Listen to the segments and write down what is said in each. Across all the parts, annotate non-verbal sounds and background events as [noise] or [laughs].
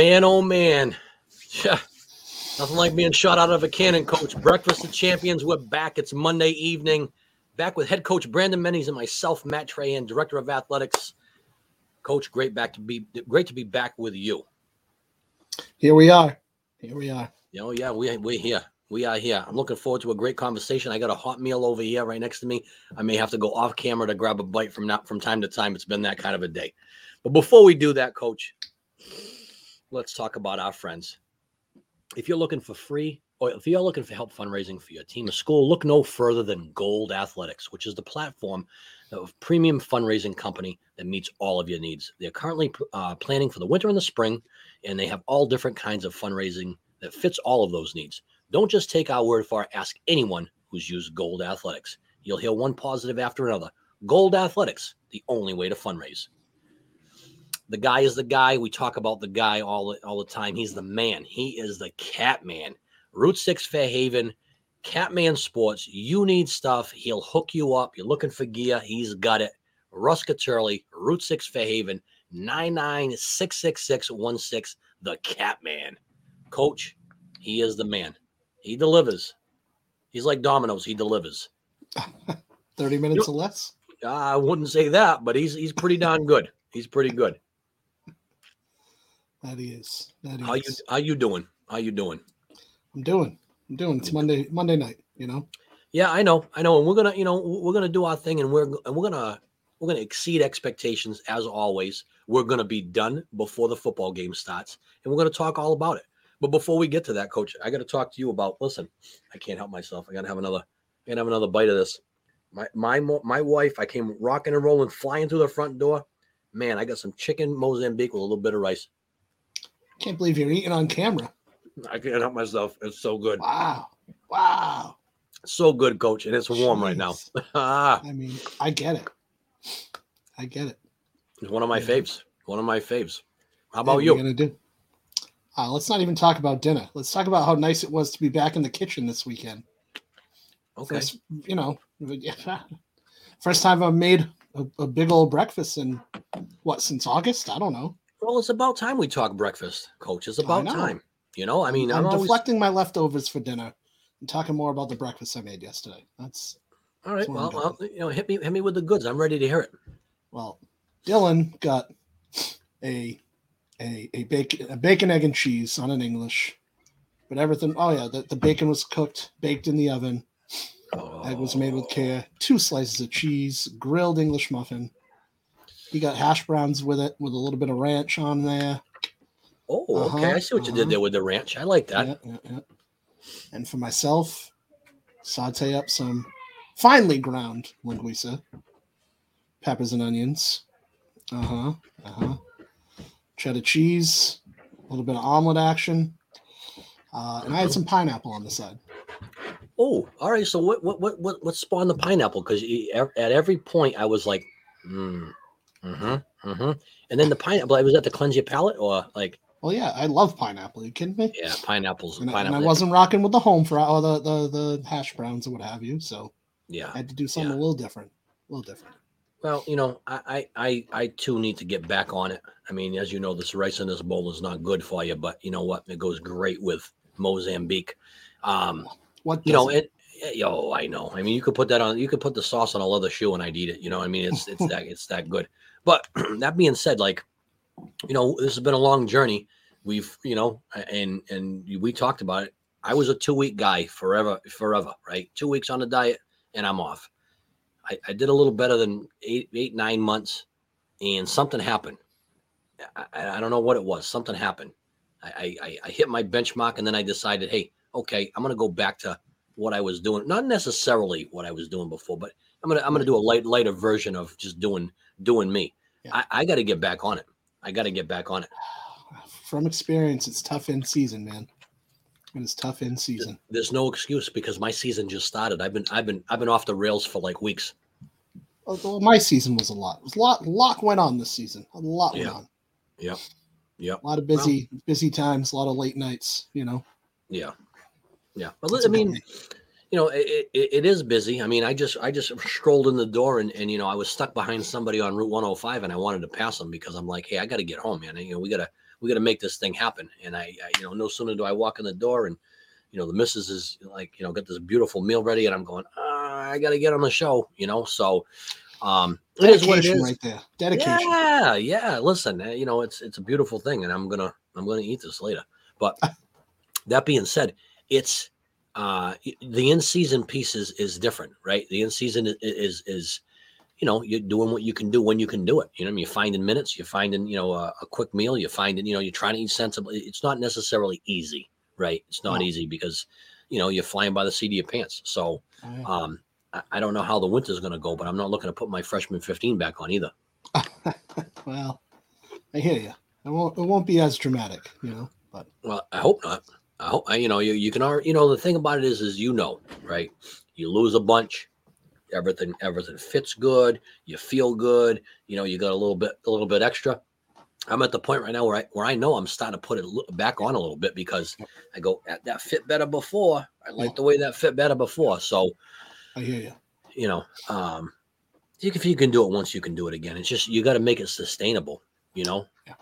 Man, oh man. Yeah. Nothing like being shot out of a cannon, coach. Breakfast of Champions. We're back. It's Monday evening. Back with head coach Brandon Mendes and myself, Matt Trahan, director of athletics. Coach, great back to be great to be back with you. Here we are. Here we are. You oh, know, yeah, we we're here. We are here. I'm looking forward to a great conversation. I got a hot meal over here right next to me. I may have to go off camera to grab a bite from not from time to time. It's been that kind of a day. But before we do that, coach, let's talk about our friends. If you're looking for free or if you're looking for help fundraising for your team or school, look no further than Gold Athletics, which is the platform of premium fundraising company that meets all of your needs. They're currently uh, planning for the winter and the spring, and they have all different kinds of fundraising that fits all of those needs. Don't just take our word for it. Ask anyone who's used Gold Athletics. You'll hear one positive after another. Gold Athletics, the only way to fundraise. The guy is the guy. We talk about the guy all, all the time. He's the man. He is the cat man. Route 6 Fairhaven, Catman Sports. You need stuff. He'll hook you up. You're looking for gear. He's got it. Russ Caturley, Route 6 Fairhaven, 9966616. The Catman. Coach, he is the man. He delivers. He's like Domino's. He delivers. [laughs] 30 minutes you, or less? I wouldn't say that, but he's he's pretty darn good. He's pretty good. That is. That he how is. you how you doing? How you doing? I'm doing. I'm doing. It's mm. Monday Monday night. You know. Yeah, I know. I know. And we're gonna you know we're gonna do our thing, and we're and we're gonna we're gonna exceed expectations as always. We're gonna be done before the football game starts, and we're gonna talk all about it. But before we get to that, Coach, I got to talk to you about. Listen, I can't help myself. I got to have another. I got to have another bite of this. My my my wife. I came rocking and rolling, flying through the front door. Man, I got some chicken Mozambique with a little bit of rice. Can't believe you're eating on camera. I can't help myself. It's so good. Wow. Wow. So good, coach. And it's warm Jeez. right now. [laughs] I mean, I get it. I get it. It's one of my yeah. faves. One of my faves. How about you? Gonna do? Uh, let's not even talk about dinner. Let's talk about how nice it was to be back in the kitchen this weekend. Okay. First, you know, [laughs] first time I've made a, a, big old breakfast in what since August? I don't know. Well, it's about time we talk breakfast, coach. It's about time. You know, I mean, I'm, I'm deflecting always... my leftovers for dinner and talking more about the breakfast I made yesterday. That's all right. Well, well, you know, hit me, hit me with the goods. I'm ready to hear it. Well, Dylan got a a a bacon a bacon egg and cheese on an English, but everything. Oh yeah, the, the bacon was cooked, baked in the oven. Oh. Egg was made with oh. care. Two slices of cheese, grilled English muffin, he got hash browns with it with a little bit of ranch on there. Oh, uh-huh, okay. I see what uh-huh. you did uh-huh. there with the ranch. I like that. Yeah, yeah, yeah. And for myself, saute up some finely ground linguiça, peppers and onions. Uh huh. Uh huh. Cheddar cheese, a little bit of omelet action. Uh, and I had some pineapple on the side. Oh, all right. So what what what what spawned the pineapple? Because at every point I was like, hmm, Mm-hmm. Mm-hmm. And then the pineapple. It was that to cleanse your palate, or like? Well, yeah, I love pineapple. Are you kidding me? Yeah, pineapples. And, pineapple. and I wasn't rocking with the home for all the, the the hash browns and what have you. So yeah, I had to do something yeah. a little different. A little different. Well, you know, I, I I too need to get back on it. I mean, as you know, this rice in this bowl is not good for you, but you know what? It goes great with Mozambique. Um, what you know, it, yo, I know. I mean, you could put that on. You could put the sauce on a leather shoe, and I'd eat it. You know, I mean, it's it's [laughs] that it's that good. But [clears throat] that being said, like, you know, this has been a long journey. We've, you know, and and we talked about it. I was a two week guy forever, forever, right? Two weeks on a diet, and I'm off. I, I did a little better than eight, eight, nine months, and something happened. I, I don't know what it was. Something happened. I, I, I hit my benchmark, and then I decided, hey, okay, I'm gonna go back to what I was doing. Not necessarily what I was doing before, but I'm gonna I'm gonna do a light lighter version of just doing doing me. Yeah. I, I got to get back on it. I got to get back on it. From experience, it's tough in season, man. And it's tough in season. There's no excuse because my season just started. I've been I've been I've been off the rails for like weeks. Oh, well, my season was a lot. It was a lot. A lot went on this season. A lot yeah. went on. Yeah. Yeah. A lot of busy well, busy times. A lot of late nights. You know. Yeah. Yeah. Well, I mean, you know, it, it, it is busy. I mean, I just I just strolled in the door and, and you know I was stuck behind somebody on Route 105 and I wanted to pass them because I'm like, hey, I got to get home, man. And, you know, we gotta we got to make this thing happen. And I, I, you know, no sooner do I walk in the door and, you know, the missus is like, you know, got this beautiful meal ready, and I'm going, ah, I got to get on the show, you know. So, um, it is what it Dedication right there. Dedication. Yeah, yeah. Listen, uh, you know, it's it's a beautiful thing, and I'm gonna I'm gonna eat this later. But [laughs] that being said, it's uh the in season piece is is different, right? The in season is is, is you know you're doing what you can do when you can do it. You know, what I mean, you're finding minutes, you're finding you know a, a quick meal, you're finding you know you're trying to eat sensibly. It's not necessarily easy, right? It's not No. easy because you know you're flying by the seat of your pants. So um, I, I don't know how the winter's going to go, but I'm not looking to put my freshman 15 back on either. [laughs] well, I hear you. It won't. It won't be as dramatic, you know. But Well, I hope not. I you know you you can already you know the thing about it is is you know right. You lose a bunch, everything everything fits good. You feel good. You know you got a little bit a little bit extra. I'm at the point right now where I where I know I'm starting to put it back on a little bit because I go "That- that fit better before. I like Yeah. the way that fit better before. So I hear you. you know, um, you- if you can do it once, you can do it again. It's just you got to make it sustainable. You know, Yeah.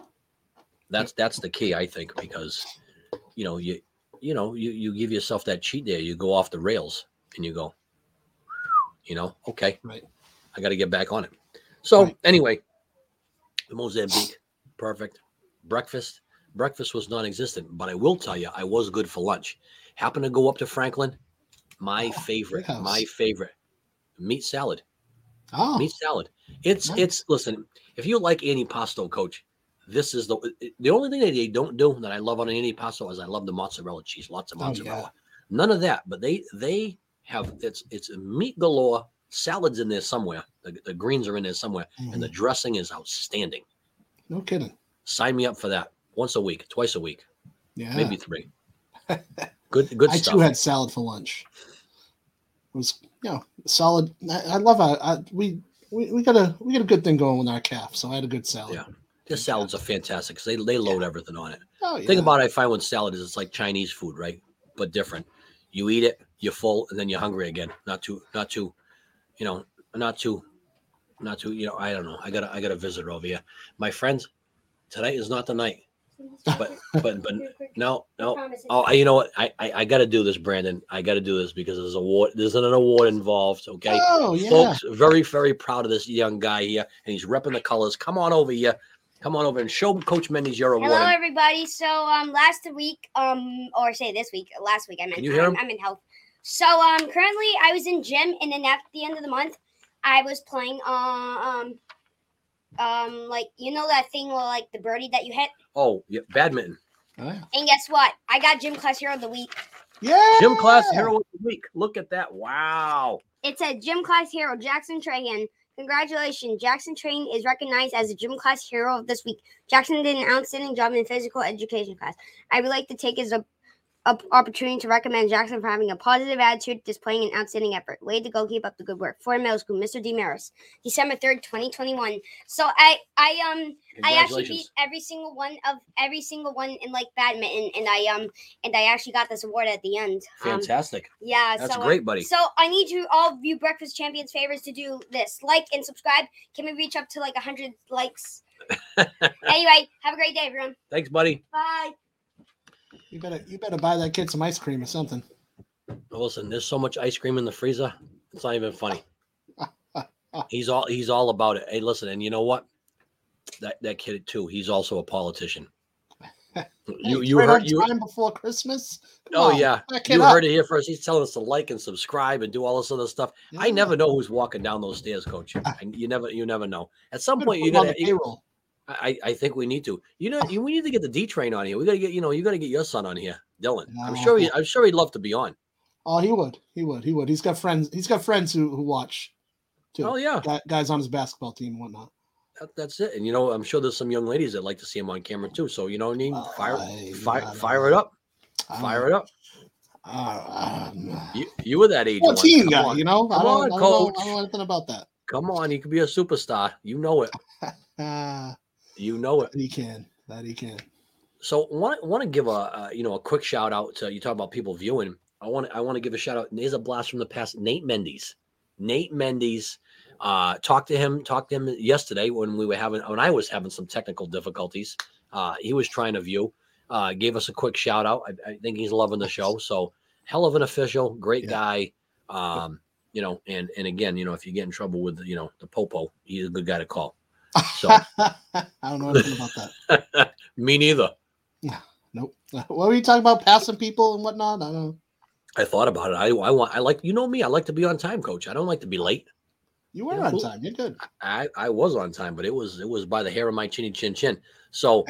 that's that's the key, I think, because you know you you know you you give yourself that cheat day. You go off the rails and you go, you know, okay, Right. I got to get back on it. So Right. anyway, the Mozambique, perfect. Breakfast, breakfast was non-existent, but I will tell you, I was good for lunch. Happened to go up to Franklin. My Oh, favorite, House. my favorite, meat salad. Oh, Meat salad. It's Nice. it's listen. If you like antipasto, coach, this is the the only thing that they don't do that I love on antipasto is I love the mozzarella cheese. Lots of Oh, yeah. mozzarella. None of that, but they they have it's it's meat galore. Salads in there somewhere. The, the greens are in there somewhere, and the mhm. dressing is outstanding. no kidding. Sign me up for that. Once a week, twice a week, Yeah. maybe three. [laughs] Good good I stuff. too had salad for lunch. It was you know solid. I, I love I, we we we got a we got a good thing going with our calf. So I had a good salad. Yeah. Their salads are fantastic because they, they load everything on it. Oh yeah. thing about it, I find with salad is it's like Chinese food, right? But different. You eat it, you're full, and then you're hungry again. Not too, not too, you know, not too, not too. You know, I don't know. I got a, I got a visitor over here. My friends, tonight is not the night. But but but [laughs] no no. Oh, I- you know what? I I, I got to do this, Brandon. I got to do this because there's a award. There's an award involved. Okay. Oh yeah. Folks, very, very proud of this young guy here, and he's repping the colors. Come on over here. Come on over and show Coach Mendes your award. Hello, everybody. So, um, last week, um, or say this week, last week, I meant Can you hear I'm, him? I'm in health. So, um, currently, I was in gym, and then at the end of the month, I was playing, uh, um, um, like you know that thing, where, like the birdie that you hit. Oh, yeah, badminton. Oh, yeah. And guess what? I got gym class hero of the week. Yeah. Gym class hero of the week. Look at that. Wow. It said gym class hero Jackson Trahan. Congratulations, Jackson Trahan is recognized as a gym class hero of this week. Jackson did an outstanding job in physical education class. I would like to take a opportunity to recommend Jackson for having a positive attitude, displaying an outstanding effort. Way to go, keep up the good work. Ford Middle School, Mr. Demaris, December third, twenty twenty one. So I I um I actually beat every single one of every single one in like badminton, and I um and I actually got this award at the end. Um, Fantastic. yeah, That's so, uh, great, buddy. So I need you all of you Breakfast Champions favors to do this. Like and subscribe. Can we reach up to like hundred likes? [laughs] anyway, have a great day, everyone. Thanks, buddy. Bye. You better you better buy that kid some ice cream or something. Listen, there's so much ice cream in the freezer. It's not even funny. [laughs] He's all he's all about it. Hey, listen, and you know what? That that kid too. He's also a politician. [laughs] You you heard you. time before Christmas. Come Oh on, yeah, you up. heard it here first. He's telling us to like and subscribe and do all this other stuff. I never know who's walking down those stairs, Coach. Ah. And you never you never know. At some point, you gotta. payroll. I, I think we need to. You know, you, we need to get the D train on here. We gotta get, you know, you gotta get your son on here, Dylan. I'm sure he, I'm sure he'd love to be on. Oh, he would. He would. He would. He's got friends. He's got friends who who watch. Too. Oh yeah, Guy- guys on his basketball team and whatnot. that, that's it. And you know, I'm sure there's some young ladies that like to see him on camera too. So you know, what I mean, fire, I- fire, I- fire it up, I fire it up. Uh, You, you were that age. 14 Come guy, you know. I Come don't, on, I, don't know, coach. I don't know anything about that. Come on, you could be a superstar. You know it. [laughs] You know it. that he can. That he can. So want want to give a uh, you know a quick shout out to you talk about people viewing. I want I want to give a shout out. There's a blast from the past. Nate Mendes. Nate Mendes. Uh, talked to him. Talked to him yesterday when we were having when I was having some technical difficulties. Uh, he was trying to view. Uh, gave us a quick shout out. I, I think he's loving the show. So hell of an official, great Yeah. guy. Um, you know, and and again, you know, if you get in trouble with you know the popo, he's a good guy to call. So [laughs] I don't know anything about that. [laughs] me neither. Nope. [laughs] What were you talking about? Passing people and whatnot? I don't know. I thought about it. I I want I like you know me. I like to be on time, coach. I don't like to be late. You were Yeah, on cool. time. You're good. I I was on time, but it was it was by the hair of my chinny chin chin. So,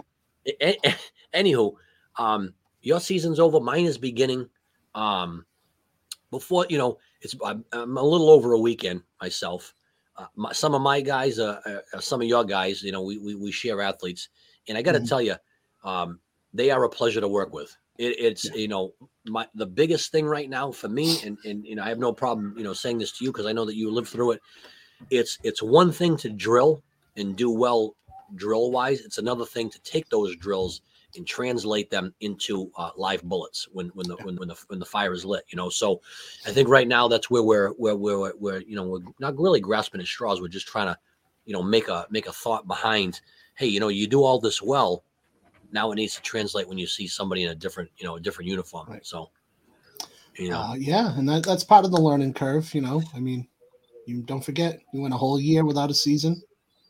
a- a- anywho, um, your season's over. Mine is beginning. Um, before you know, it's I'm, I'm a little over a weekend myself. Uh, my, some of my guys, uh, uh, uh, some of your guys, you know, we we, we share athletes, and I got to Mhm. tell you, um, they are a pleasure to work with. It, it's Yeah. you know my the biggest thing right now for me, and and you know I have no problem you know saying this to you because I know that you lived through it. It's it's one thing to drill and do well drill wise. It's another thing to take those drills and translate them into uh, live bullets when when the when, when the when the fire is lit. You know, so I think right now that's where we're where we're, we're you know we're not really grasping at straws. We're just trying to you know make a make a thought behind. Hey, you know, you do all this well. Now it needs to translate when you see somebody in a different you know a different uniform. Right. So you know, Uh, yeah, and that, that's part of the learning curve. You know, I mean, you don't forget you went a whole year without a season.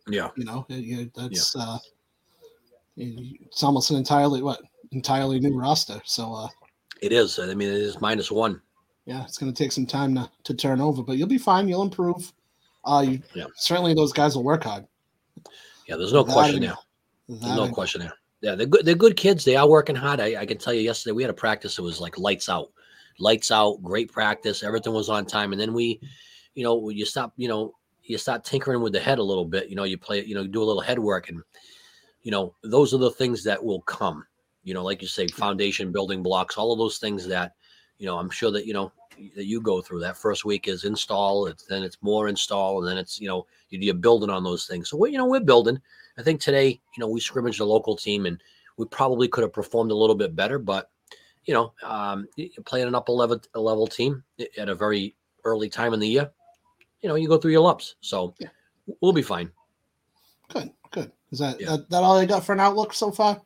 yeah, You know, that's uh, it- it's almost an entirely what entirely new roster. So uh, it is. I mean, it is minus one. yeah, it's going to take some time to, to turn over, but you'll be fine. You'll improve. Uh, you Yeah. certainly those guys will work hard. Yeah, there's no That question there. That There's no question there. Yeah, they're good. They're good kids. They are working hard. I, I can tell you. Yesterday we had a practice. It was like lights out, lights out. Great practice. Everything was on time. And then we, you know, you stop, you know, you start tinkering with the head a little bit. You know, you play, you know, you do a little head work, and you know, those are the things that will come. You know, like you say, foundation building blocks. All of those things that, you know, I'm sure that you know that you go through. That first week is install. It's then it's more install, and then it's you know you- you're building on those things. So we, you know, we're building. I think today, you know, we scrimmaged a local team and we probably could have performed a little bit better, but you know, um, playing an upper level a level team at a very early time in the year. You know, you go through your lumps, so Yeah. we'll be fine. Good. Is that, Yeah. that that all I got for an outlook so far?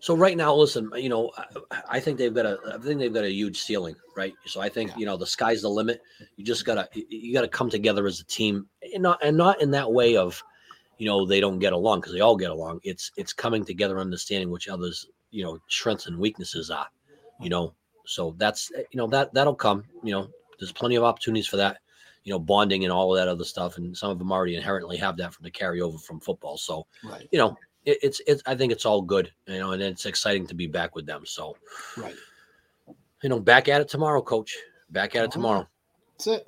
So right now, listen, you know, I, I think they've got a, I think they've got a huge ceiling, right? So I think Yeah. you know the sky's the limit. You just gotta, you- you gotta come together as a team, and not and not in that way of, you know, they don't get along because they all get along. It's it's coming together, understanding which others, you know, strengths and weaknesses are, you know. So that's eh, you know that that'll come. You know, there's plenty of opportunities for that. You know, bonding and all of that other stuff, and some of them already inherently have that from the carryover from football. So Right, you know, it, it's it's I think it's all good, you know, and it's exciting to be back with them. So, right. you know, back at it tomorrow, coach. Back at it tomorrow. That's it.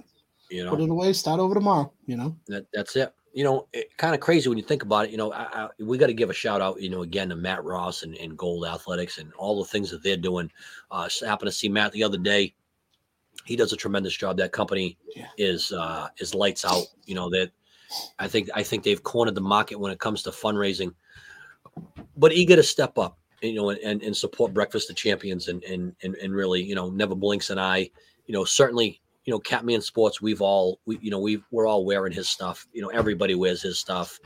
You know, Put it away. Start over tomorrow. You know. that that's it. You know, it, kind of crazy when you think about it. You know, I, I, we got to give a shout out, you know, again to Matt Ross and, and Gold Athletics and all the things that they're doing. Uh, happened to see Matt the other day. He does a tremendous job. That company Yeah. is uh, is lights out. You know that. I think I think they've cornered the market when it comes to fundraising. But eager to step up, you know, and, and support Breakfast of Champions and and and and really, you know, never blinks an eye. You know, certainly, you know, Catman Sports, we've all we you know, we we're all wearing his stuff. You know, everybody wears his stuff.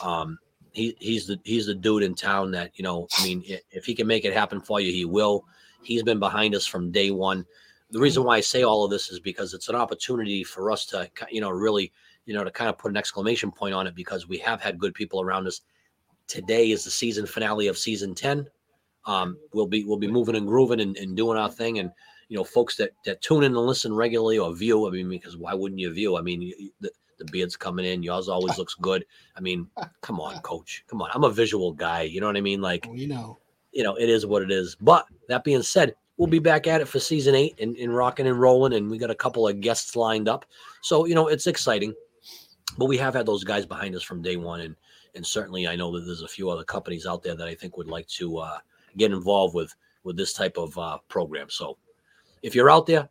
Um, he he's the he's the dude in town that, you know, I mean, if he can make it happen for you, he will. He's been behind us from day one. The reason why I say all of this is because it's an opportunity for us to, you know, really, you know, to kind of put an exclamation point on it because we have had good people around us. Today is the season finale of season 10. Um, we'll be we'll be moving and grooving and, and doing our thing. And you know, folks that that tune in and listen regularly or view. I mean, because why wouldn't you view? I mean, the, the beard's coming in. Yours always looks good. I mean, come on, coach. Come on. I'm a visual guy. You know what I mean? Like, you know. you know, it is what it is. But that being said, we'll be back at it for season eight and, and rocking and rolling. And we got a couple of guests lined up. So, you know, it's exciting. But we have had those guys behind us from day one. And and certainly I know that there's a few other companies out there that I think would like to uh, get involved with with this type of uh, program. So if you're out there,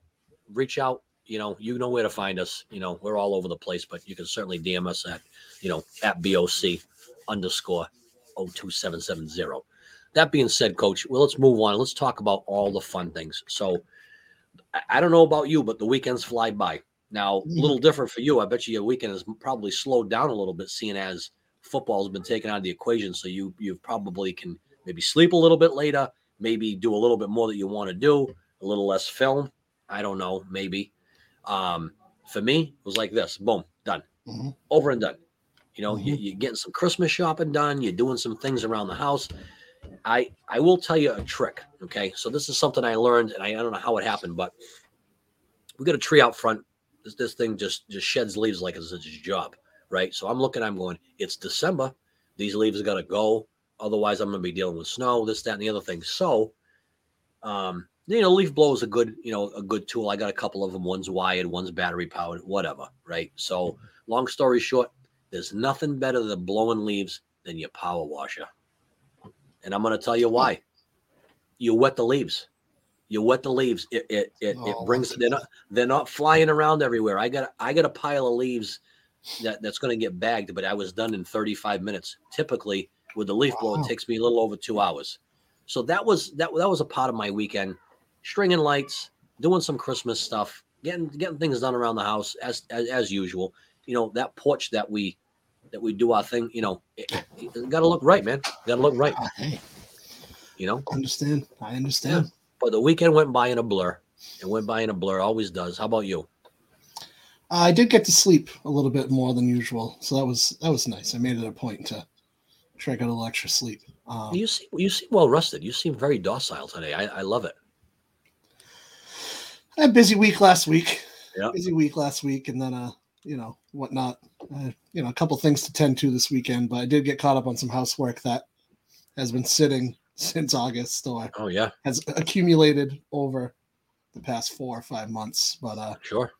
reach out. You know, you know where to find us. You know, we're all over the place, but you can certainly DM us at, you know, at BOC underscore 02770. That being said, coach, well, let's move on. Let's talk about all the fun things. So I, don't know about you, but the weekends fly by. Now, a Mhm. little different for you. I bet you your weekend has probably slowed down a little bit, seeing as football's been taken out of the equation. So you you probably can maybe sleep a little bit later, maybe do a little bit more that you want to do, a little less film. I don't know, maybe. Um, for me, it was like this: boom, done, Mhm. over and done. You know, you, Mhm. you're getting some Christmas shopping done. You're doing some things around the house. I I will tell you a trick. Okay, so this is something I learned, and I, I don't know how it happened, but we got a tree out front. This this thing just just sheds leaves like it's its job, right? So I'm looking, I'm going. It's December. These leaves are gonna go. Otherwise, I'm to be dealing with snow, this, that, and the other thing. So, um, you know, leaf blow is a good, you know, a good tool. I got a couple of them. One's wired, one's battery powered, whatever, right? So, long story short, there's nothing better than blowing leaves than your power washer. And I'm going to tell you why. You wet the leaves. You wet the leaves. It it it, Oh, it brings. They're not they're not flying around everywhere. I got I got a pile of leaves that that's going to get bagged, but I was done in 35 minutes. Typically, with the leaf blower, Wow. it takes me a little over two hours. So that was that that was a part of my weekend, stringing lights, doing some Christmas stuff, getting getting things done around the house as as, as usual. You know that porch that we that we do our thing. You know, it, it got to look right, man. Got to look right. Ah, hey, You know. Understand. I understand. But the weekend went by in a blur. It went by in a blur. Always does. How about you? I did get to sleep a little bit more than usual, so that was that was nice. I made it a point to try to get a little extra sleep. Um, You seem you seem well rested. You seem very docile today. I, I love it. I had a busy week last week. Yeah. Busy week last week, and then uh, you know, whatnot. Uh, you know, a couple things to tend to this weekend, but I did get caught up on some housework that has been sitting [laughs] since August, or Oh yeah, has accumulated over the past four or five months. But uh, sure.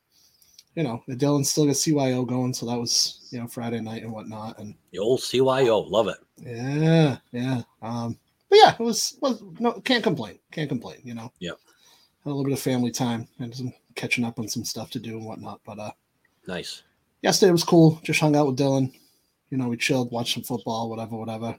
you know, Dylan still got CYO going, so that was you know Friday night and whatnot, and The old CYO, love it. yeah, yeah. Um, but yeah, it was was no can't complain, can't complain. You know. yeah. Had a little bit of family time and some catching up on some stuff to do and whatnot, but uh. Nice. Yesterday was cool. Just hung out with Dylan. You know, we chilled, watched some football, whatever, whatever.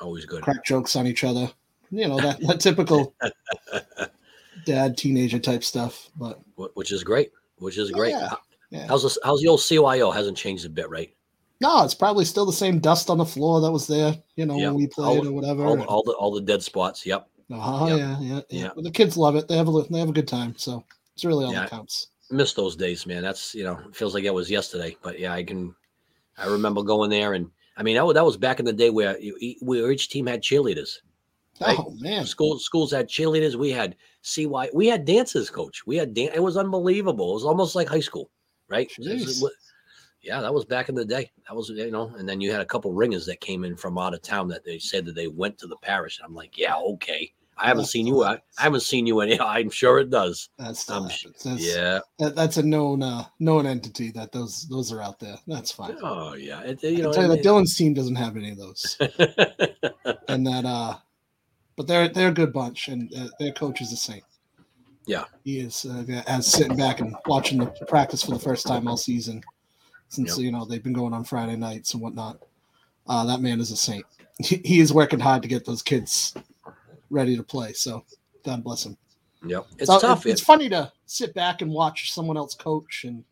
Always good. Crack jokes on each other. You know that, that typical [laughs] dad teenager type stuff. But Which is great. Which is great. Oh, yeah, yeah. How's this, how's the old CYO? Hasn't changed a bit, right? no, it's probably still the same dust on the floor that was there. You know, Yep. when we played All- or whatever. All, the- all the all the dead spots. Yep. oh Yep. yeah, yeah, yeah. But the kids love it. They have a they have a good time. So it's really all Yeah. that counts. Miss those days, man. That's you know, feels like it was yesterday. But yeah, I can. I remember going there, and I mean that was, that was back in the day where you, where each team had cheerleaders. Right. Oh man, School schools had cheerleaders. We had CY. We had dances, coach. We had dan- It was unbelievable. It was almost like high school, right? Was- yeah, that was back in the day. That was you know, and then you had a couple ringers that came in from out of town that they said that they went to the parish. I'm like, yeah, okay. I haven't seen you. I. I haven't seen you any. [laughs] I'm sure it does. that still I'm sh- happens. That's, Yeah. that, that's a known uh, known entity that those those are out there. That's fine. Oh yeah. It, I you can know. tell you that Dylan's team doesn't have any of those. [laughs] and that uh but they're they're a good bunch and uh, their coach is a saint Yeah. he is uh, as sitting back and watching the practice for the first time all season since Yep. you know they've been going on friday nights and whatnot uh that man is a saint he, he is working hard to get those kids ready to play. So god bless him. Yep. It's So tough. it- it's funny to sit back and watch someone else coach and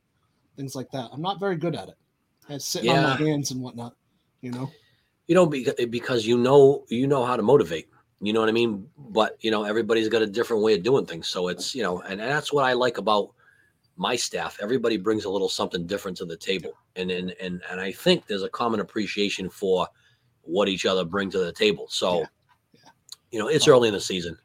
things like that. I'm not very good at it. I sit on my hands and whatnot you know? You know because, because you know you know how to motivate. You know what i mean? But you know everybody's got a different way of doing things. So it's you know and, and that's what i like about my staff. Everybody brings a little something different to the table. And and and, and i think there's a common appreciation for what each other bring to the table. So Yeah. You know it's early in the season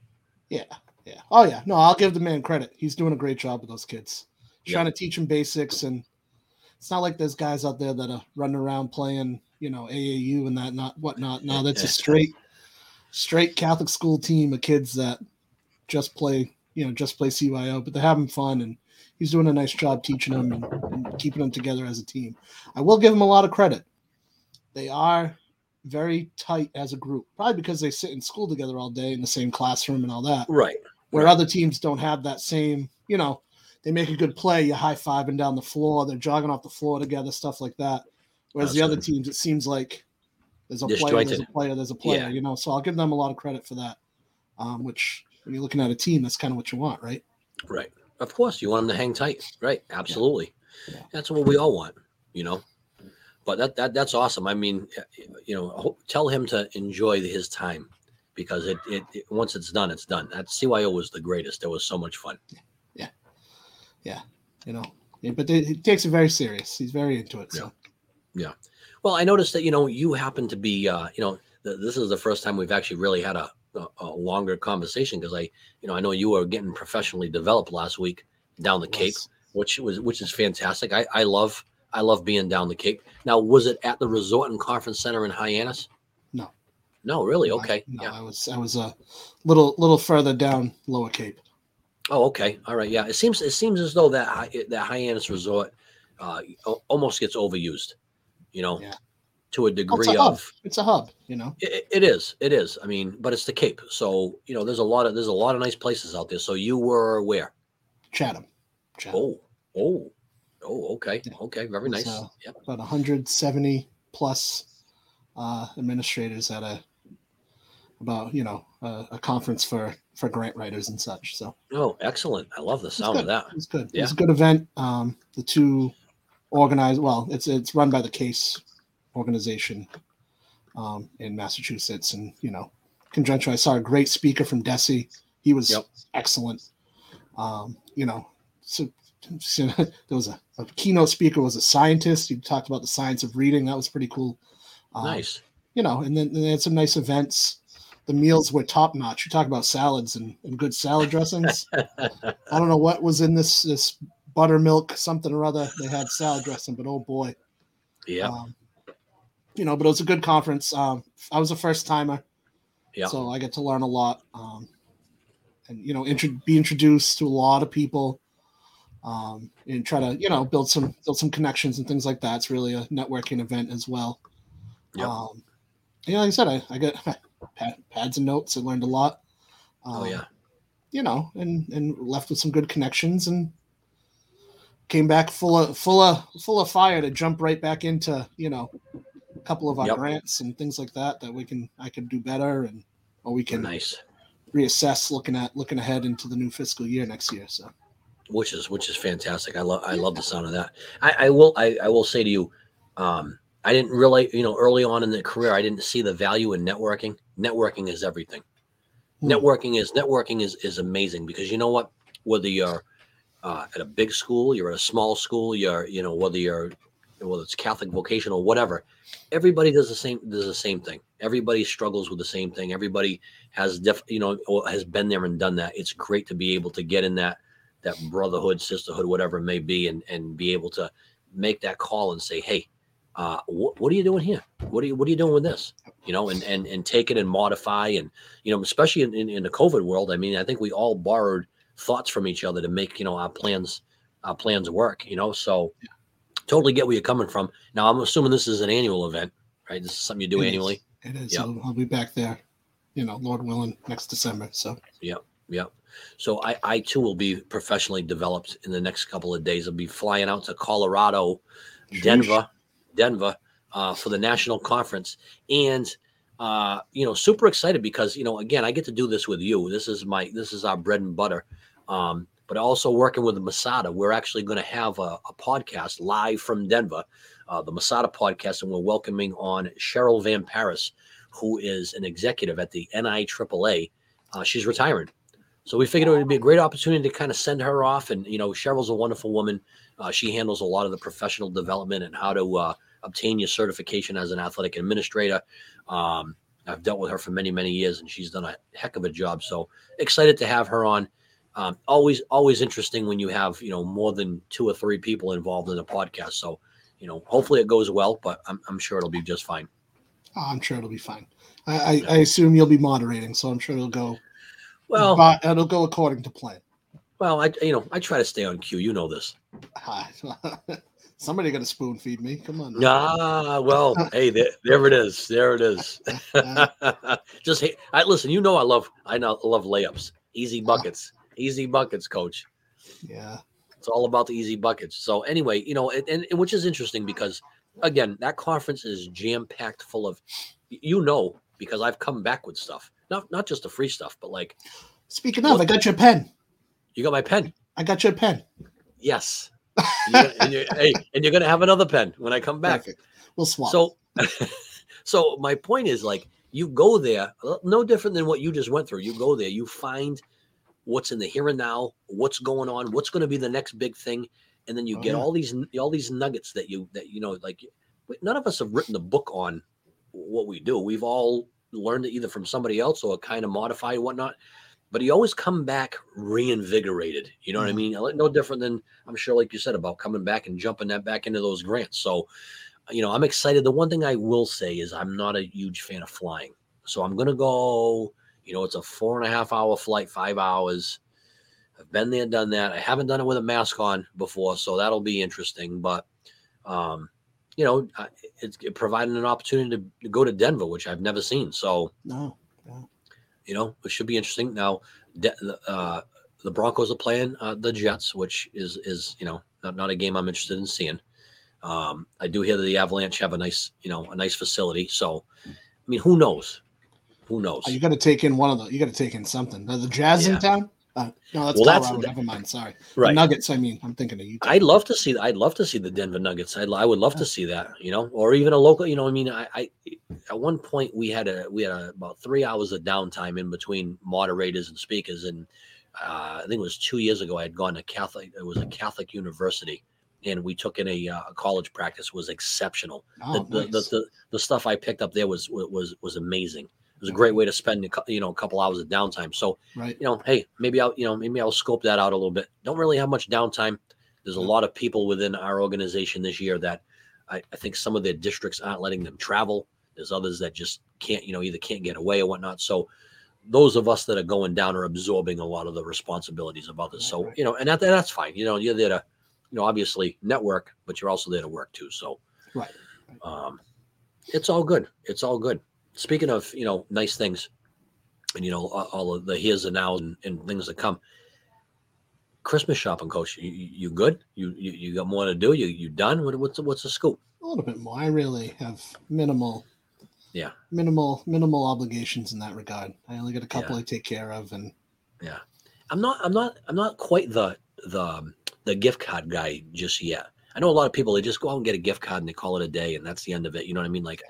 Yeah, yeah. Oh yeah. No, I'll give the man credit. He's doing a great job with those kids. Yeah. Trying to teach them basics and it's not like there's guys out there that are running around playing, you know, AAU and that not whatnot. No, that's a straight straight Catholic school team of kids that just play, you know, just play CYO, but they're having fun and he's doing a nice job teaching them and, and keeping them together as a team. I will give him a lot of credit. They are very tight as a group, probably because they sit in school together all day in the same classroom and all that right where Right. other teams don't have that same, you know, they make a good play, you're high fiving down the floor, they're jogging off the floor together, stuff like that. Whereas the That's other right. teams, it seems like there's a player, there's a player, there's a player, Yeah. you know. So I'll give them a lot of credit for that. Um, which when you're looking at a team, that's kind of what you want, right? right of course you want them to hang tight right absolutely Yeah. that's what we all want you know but that, that that's awesome. I mean, you know, tell him to enjoy his time because it, it, it once it's done, it's done. That CYO was the greatest. It was so much fun. Yeah, yeah, you know, Yeah, but they, he takes it very serious. He's very into it. So yeah. Well, I noticed that you know you happen to be uh, you know th- this is the first time we've actually really had a a, a longer conversation because I you know I know you were getting professionally developed last week down the Cape, which was which is fantastic. I I love I love being down the Cape. Now, was it at the Resort and Conference Center in Hyannis? No. No, really? no, I- Okay. no, yeah. I was I was a little little further down Lower Cape. Oh, okay. All right. Yeah. It seems it seems as though that that Hyannis Resort uh, almost gets overused. You know, Yeah. to a Well, degree it's a hub. of. It's a hub. You know. It, it is. It is. I mean, but it's the Cape, so you know, there's a lot of there's a lot of nice places out there. So you were where? Chatham. Chatham. Oh, oh, oh. Okay, okay. Very nice. uh, Yep. About 170 plus uh, administrators at a about you know a, a conference for for grant writers and such. So Oh, excellent. I love the sound of that. It's good. Yeah. It's a good event. Um, the two organized. Well, it's it's run by the Case organization um, in Massachusetts, and you know, conjunction. I saw a great speaker from DESE. He was Yep. excellent. Um, you know, so, so [laughs] there was a, a keynote speaker was a scientist. He talked about the science of reading. That was pretty cool. Um, Nice. you know, and then and they had some nice events. The meals were top notch. You talk about salads and, and good salad dressings. [laughs] I don't know what was in this this buttermilk something or other. They had salad dressing, but oh boy, Yeah. um, you know. But it was a good conference. Um, I was a first timer, Yeah. so I get to learn a lot, um, and you know, intro- be introduced to a lot of people, um, and try to you know build some build some connections and things like that. It's really a networking event as well. Yep. Um, you know, like I said, I, I got [laughs] pad, pads and notes. I learned a lot. Um, oh yeah. you know, and and left with some good connections and came back full of full of full of fire to jump right back into you know a couple of our Yep. grants and things like that that we can I can do better and or we can Nice. reassess looking at looking ahead into the new fiscal year next year. So which is which is fantastic. I love I love the sound of that. I, I will I, I will say to you, um, I didn't really you know early on in the career I didn't see the value in networking. Networking is everything. Hmm. Networking is networking is is amazing because you know what whether you're uh, at a big school, you're at a small school, you're you know whether you're whether it's Catholic vocational whatever, everybody does the same does the same thing. Everybody struggles with the same thing. Everybody has def you know has been there and done that. It's great to be able to get in that that brotherhood, sisterhood, whatever it may be, and and be able to make that call and say, hey, uh, what, what are you doing here? What are you what are you doing with this? You know, and and and take it and modify and you know, especially in, in, in the COVID world. I mean, I think we all borrowed thoughts from each other to make you know our plans our plans work. You know, so totally get where you're coming from. Now, I'm assuming this is an annual event, right? This is something you do It is. annually. it is. Yep. I'll, I'll be back there, you know, Lord willing, next December. So Yep. Yep. So I, I too will be professionally developed in the next couple of days. I'll be flying out to Colorado, Denver, Denver, uh, for the national conference, and uh, you know, super excited because you know, again, I get to do this with you. This is my this is our bread and butter. Um, but also working with Masada, we're actually going to have a, a podcast live from Denver, uh, the Masada podcast, and we're welcoming on Cheryl Van Paris, who is an executive at the NIAAA. Uh, she's retiring. So we figured it would be a great opportunity to kind of send her off. And, you know, Cheryl's a wonderful woman. Uh, she handles a lot of the professional development and how to uh, obtain your certification as an athletic administrator. Um, I've dealt with her for many, many years, and she's done a heck of a job. So excited to have her on. Um, always, always interesting when you have, you know, more than two or three people involved in a podcast. So, you know, hopefully it goes well, but I'm, I'm sure it'll be just fine. I'm sure it'll be fine. I, I, I assume you'll be moderating, so I'm sure it'll go. Well, but it'll go according to plan. well, I, you know, I try to stay on cue. You know this. [laughs] Somebody got to spoon feed me. Come on. now. Ah, well, [laughs] hey, there, there it is. There it is. [laughs] Just hey, I listen. You know, I love, I know, I love layups, easy buckets, easy buckets, coach. Yeah. It's all about the easy buckets. So anyway, you know, and, and which is interesting because again, that conference is jam packed full of, you know, because I've come back with stuff, not not just the free stuff, but like Speaking of, I got your pen. you got my pen. I got your pen. Yes. You got- and you're, [laughs] hey, and you're gonna have another pen when I come back. Perfect. we'll swap. So, [laughs] so my point is like you go there, no different than what you just went through. You go there, you find what's in the here and now, what's going on, what's going to be the next big thing, and then you Oh, get yeah. all these all these nuggets that you that you know like none of us have written a book on what we do. We've all learned it either from somebody else or kind of modified whatnot. But he always come back reinvigorated. You know what I Mhm. mean? No different than I'm sure, like you said, about coming back and jumping that back into those grants. So, you know, I'm excited. The one thing I will say is I'm not a huge fan of flying. So I'm gonna go, you know, it's a four and a half hour flight, five hours. I've been there, done that. I haven't done it with a mask on before, so that'll be interesting. But um, you know, it's it providing an opportunity to, to go to Denver, which I've never seen. So no, you know, it should be interesting. Now, uh, the Broncos are playing uh, the Jets, which is is you know not, not a game I'm interested in seeing. Um, I do hear that the Avalanche have a nice you know a nice facility. So, I mean, who knows? Who knows? You got to take in one of the. You got to take in something. Are the Jazz Yeah. in town? Uh, no, that's Well, that's- Never mind. Sorry. The. Nuggets. I mean, I'm thinking of Utah. I'd love to see. I'd love to see the Denver Nuggets. I'd, I would love to see that. You know, or even a local. You know, I mean, I, I at one point we had a we had a, about three hours of downtime in between moderators and speakers, and uh, I think it was two years ago. I had gone to Catholic. It was a Catholic university, and we took in a, uh, a college practice. was exceptional. oh, the, the, the, the, the stuff I picked up there was was was amazing. It was a great way to spend a you know a couple hours of downtime. So right. you know, hey, maybe I'll, you know, maybe I'll scope that out a little bit. Don't really have much downtime. There's a lot of people within our organization this year that I, I think some of their districts aren't letting them travel. There's others that just can't, you know, either can't get away or whatnot. So those of us that are going down are absorbing a lot of the responsibilities of others. So, you know, and that, that's fine. You know, you're there to, you know, obviously network, but you're also there to work too. So, Right. um, it's all good. It's all good. Speaking of, you know, nice things and, you know, all, of the here's and now and, and things that come. Christmas shopping, coach. You, you good? You, you you got more to do? You you done? What, what's the, what's the scoop? A little bit more. I really have minimal. Yeah. Minimal minimal obligations in that regard. I only got a couple Yeah. I take care of, and yeah, I'm not I'm not I'm not quite the the um, the gift card guy just yet. I know a lot of people they just go out and get a gift card and they call it a day and that's the end of it. You know what I mean? Like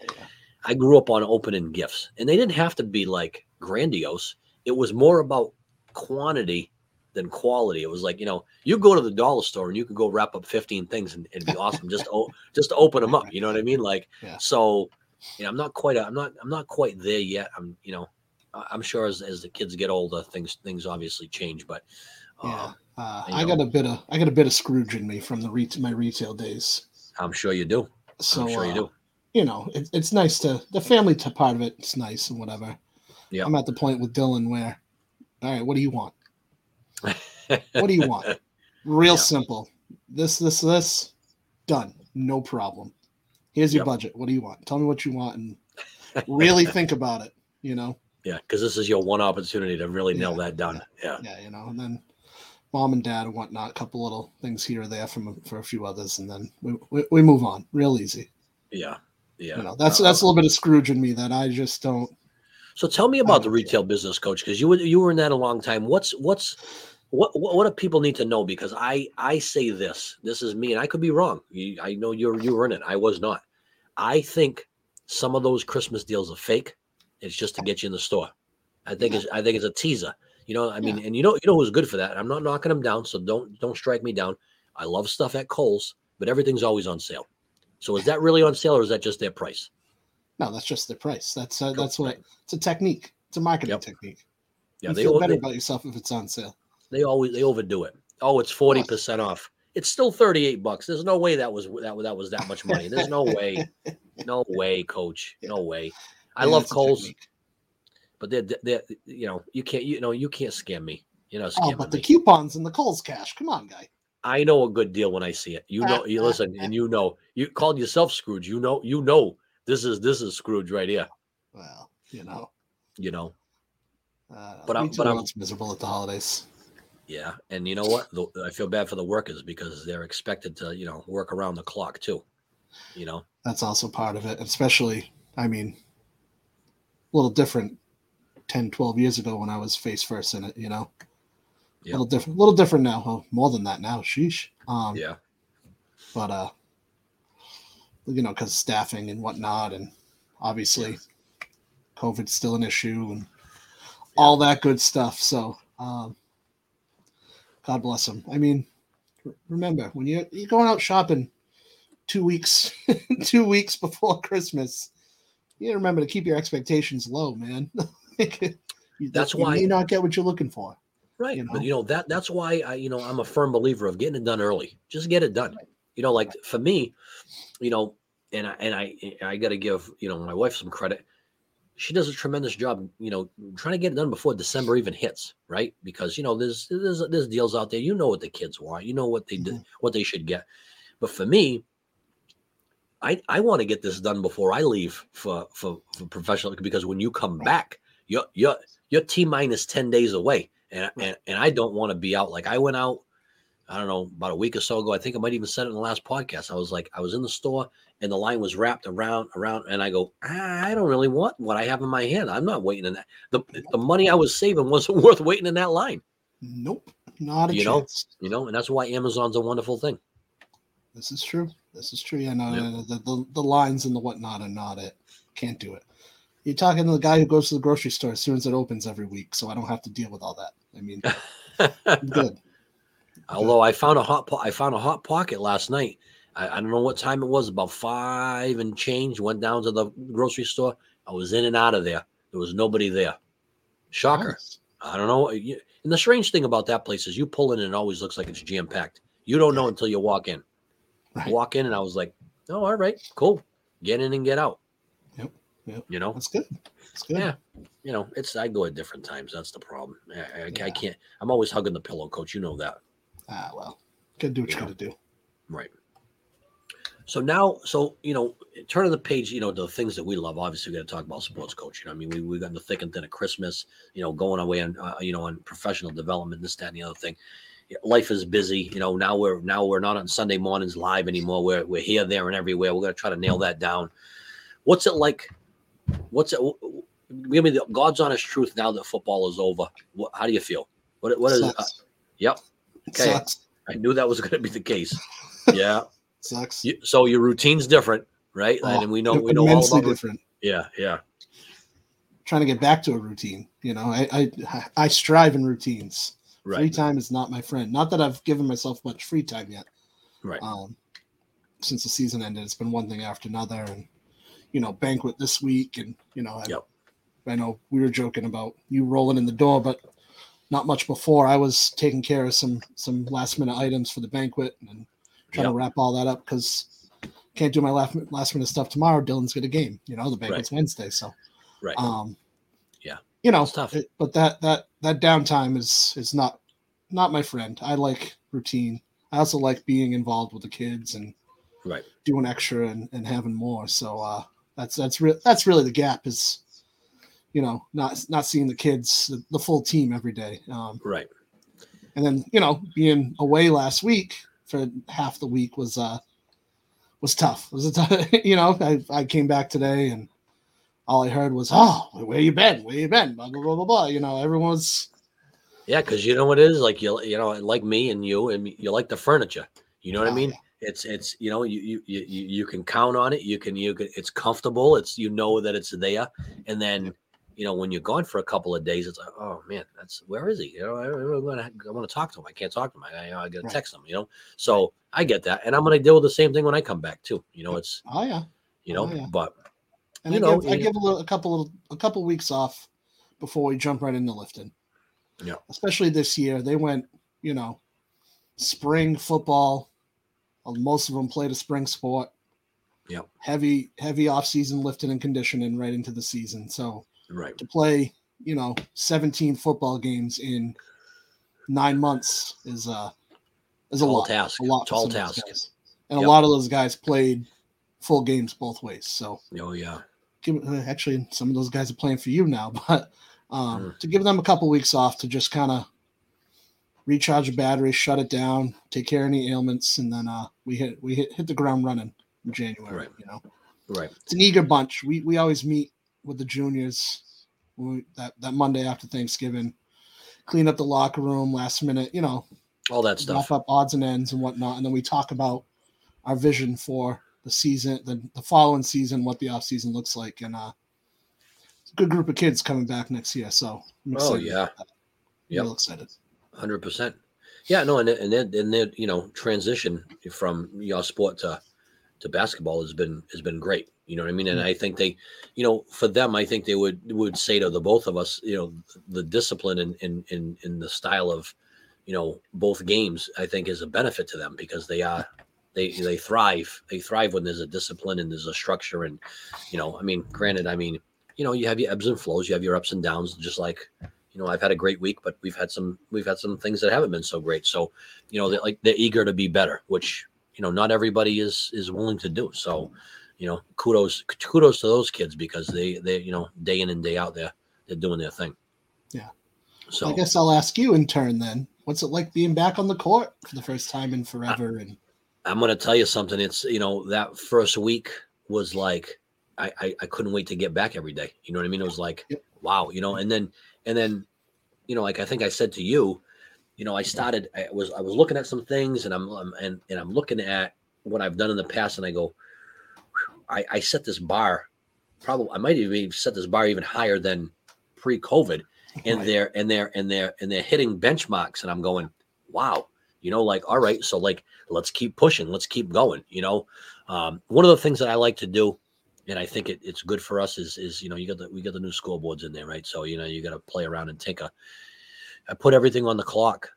I grew up on opening gifts and they didn't have to be like grandiose. It was more about quantity than quality. It was like, you know, you go to the dollar store and you can go wrap up 15 things and it'd be awesome just to, o- [laughs] just to open them up. You know what I mean? Like, Yeah. so, you know, I'm not quite, I'm not, I'm not quite there yet. I'm, you know, I'm sure as, as the kids get older, things, things obviously change, but, yeah. um, Uh, I I got a bit of I got a bit of Scrooge in me from the re- my retail days. I'm sure you do. So I'm sure you uh, do. You know, it, it's nice to the family to part of it. It's nice and whatever. Yeah. I'm at the point with Dylan where, all right, what do you want? What do you want? [laughs] Real Yeah. simple. This, this, this, done. No problem. Here's your Yep. budget. What do you want? Tell me what you want and really [laughs] think about it. You know, Yeah, because this is your one opportunity to really nail Yeah, that down. Yeah. yeah, you know, and then mom and dad and whatnot, a couple little things here or there from for a few others, and then we, we, we move on real easy. Yeah. Yeah. You know, that's that's a little bit of Scrooge in me that I just don't. So tell me about the retail business coach because you were you were in that a long time. What's what's what what, what do people need to know? Because I I say this. This is me, and I could be wrong. You, I know you're you were in it. I was not. I think some of those Christmas deals are fake. It's just to get you in the store. I think it's I think it's a teaser. You know, I mean, and you know you know who's good for that. I'm not knocking them down, so don't don't strike me down. I love stuff at Kohl's, but everything's always on sale. So is that really on sale, or is that just their price? No, that's just their price. That's uh, that's what it's a technique. It's a marketing Yep. technique. Yeah, you they feel better they, about yourself if it's on sale. they always they overdo it. Oh, it's forty percent off. It's still thirty eight bucks. There's no way that was that that was that much money. There's no way, [laughs] no way, coach, no way. I Yeah, love Kohl's, but they're, they're you know you can't you know you can't scam me. You know, Oh, but the coupons and the Kohl's cash. Come on, guy. I know a good deal when I see it. You know, you [laughs] listen, and you know, you called yourself Scrooge. You know, you know, this is this is Scrooge right here. Well, you know. You know, Uh, But I'm- but I'm- miserable at the holidays. yeah. And you know what? The, I feel bad for the workers because they're expected to you know work around the clock too. You know, That's also part of it, especially. I mean, a little different 10, 12 years ago when I was face first in it. You know, a little different. A little different now. Oh, more than that now. Sheesh. Um, yeah. But uh, you know, because staffing and whatnot, and obviously COVID's still an issue and all that good stuff. So, um, God bless them. I mean, remember when you you're going out shopping two weeks, [laughs] two weeks before Christmas, you remember to keep your expectations low, man. [laughs] You- That's you why- you may not get what you're looking for. Right. you know? But you know that that's why I you know I'm a firm believer of getting it done early. Just get it done. You know, like for me, you know, and I and I I got to give you know my wife some credit. She does a tremendous job. You know, trying to get it done before December even hits. Right. Because you know there's there's there's deals out there. You know what the kids want. You know what they did Mhm. what they should get. But for me. I, I want to get this done before I leave for, for, for professional because when you come back, you're you're you're T minus 10 days away. And, and and I don't want to be out. Like I went out, I don't know, about a week or so ago. I think I might even said it in the last podcast. I was like, I was in the store and the line was wrapped around around, and I go, "Ah, I don't really want what I have in my hand. I'm not waiting in that. The the money I was saving wasn't [laughs] worth waiting in that line, Nope, not a You know? you know. And that's why Amazon's a wonderful thing. This is true. This is true. Yeah, no, Yep. no, no, the, the the lines and the whatnot are not it. Can't do it. You're talking to the guy who goes to the grocery store as soon as it opens every week, so I don't have to deal with all that. I mean, [laughs] good. Although I found a hot po- I found a hot pocket last night. I, I don't know what time it was, about five and change. Went down to the grocery store. I was in and out of there. There was nobody there. Shocker. Nice. I don't know. And the strange thing about that place is you pull in and it always looks like it's jam packed. You don't know until you walk in. Right. Walk in and I was like, oh, all right, cool. Get in and get out. Yep. You know, That's good. That's good. Yeah. you know, it's I go at different times. That's the problem. I, I, Yeah. I can't. I'm always hugging the pillow, coach. You know that. Ah, well, gotta do what you Yeah. gotta do. Right. So now, so you know, turn of the page. You know, the things that we love. Obviously, we got to talk about sports coaching. I mean, we we got in the thick and thin of Christmas. You know, going away on uh, you know on professional development, this, that, and the other thing. Life is busy. You know, now we're now we're not on Sunday mornings live anymore. We're we're here, there, and everywhere. We're gonna try to nail that down. What's it like? What's it? Give me the God's honest truth. Now that football is over, what, how do you feel? What what is? Uh, yep, okay. Sucks. I knew that was going to be the case. [laughs] Yeah. Sucks. You, so your routine's different, right? Oh, and we know we know all about. different. Yeah, yeah, Trying to get back to a routine. You know, I I, I strive in routines. Free time is not my friend. Not that I've given myself much free time yet. right, um, since the season ended. It's been one thing after another, and you know, banquet this week, and you know, I, Yep. I know we were joking about you rolling in the door, but not much before. I was taking care of some some last minute items for the banquet and trying Yep. to wrap all that up because can't do my last last minute stuff tomorrow. Dylan's got a game. You know, the banquet's Wednesday, so right. um, Yeah. you know, It's tough. it- but that that that downtime is is not not my friend. I like routine. I also like being involved with the kids and Right. doing extra and, and having more. So uh, that's that's re- that's really the gap is, you know, not not seeing the kids, the, the full team every day. Um, right. and then you know being away last week for half the week was uh was tough. Was it [laughs] you know I, I came back today and all I heard was oh where you been where you been blah blah blah blah blah. You know everyone was Yeah, because you know what it is like you you know like me and you and you like the furniture. You know what I Oh, mean? yeah. It's it's you know you you you can count on it. You can you can it's comfortable. It's you know that it's there, and then. You know, when you're gone for a couple of days, it's like, oh man, that's where is he? You know, I, I'm gonna, I want to talk to him. I can't talk to him. I, I, I gotta Right. text him. You know, so I get that, and I'm gonna deal with the same thing when I come back too. You know, it's oh yeah you oh, know, Oh, yeah. but and You I know, give I give a, little, a couple of a couple weeks off before we jump right into lifting. Yeah. especially this year they went you know spring football. Uh, Most of them played a spring sport. Yeah. heavy heavy off season lifting and conditioning right into the season. So right, to play, you know, 17 football games in nine months is uh is a tall lot. task, A lot tall some of those task. And Yep. a lot of those guys played full games both ways. So Oh yeah, give, uh, actually some of those guys are playing for you now, [laughs] but um, to give them a couple weeks off to just kind of recharge the battery, shut it down, take care of any ailments, and then uh, we hit we hit, hit the ground running in January. Right. You know, right, it's an eager bunch. We we always meet with the juniors when we, that that Monday after Thanksgiving, clean up the locker room last minute. You know, all that wrap stuff. up odds and ends and whatnot, and then we talk about our vision for the season, the, the following season, what the off season looks like, and uh, it's a good group of kids coming back next year. So I'm Oh excited. yeah, about that. Real excited. Hundred percent. Yeah, no, and and then and then you know transition from your sport to to basketball has been has been great. You know what I mean? And mm-hmm. I think they, you know, for them, I think they would would say to the both of us, you know, the discipline and in in in the style of, you know, both games, I think is a benefit to them because they are they they thrive they thrive when there's a discipline and there's a structure and you know i mean granted i mean you know you have your ebbs and flows you have your ups and downs just like you know i've had a great week but we've had some we've had some things that haven't been so great so you know they're like they're eager to be better which you know not everybody is is willing to do so you know kudos kudos to those kids because they they you know day in and day out they're they're doing their thing Yeah. so I guess I'll ask you in turn then. What's it like being back on the court for the first time in forever? And I'm gonna tell you something. It's you know that first week was like I, I I couldn't wait to get back every day. You know what I mean? It was like Yep. wow, you know. And then and then you know like I think I said to you, you know I started I was I was looking at some things and I'm, I'm and and I'm looking at what I've done in the past and I go, I I set this bar probably I might even set this bar even higher than pre-COVID [laughs] and Right. they're and they're and they're and they're hitting benchmarks. And i'm going wow. You know like all right so like let's keep pushing. Let's keep going. You know um, one of the things that i like to do and i think it, it's good for us is is you know you got the we got the new scoreboards in there right? So you know you got to play around and tinker i put everything on the clock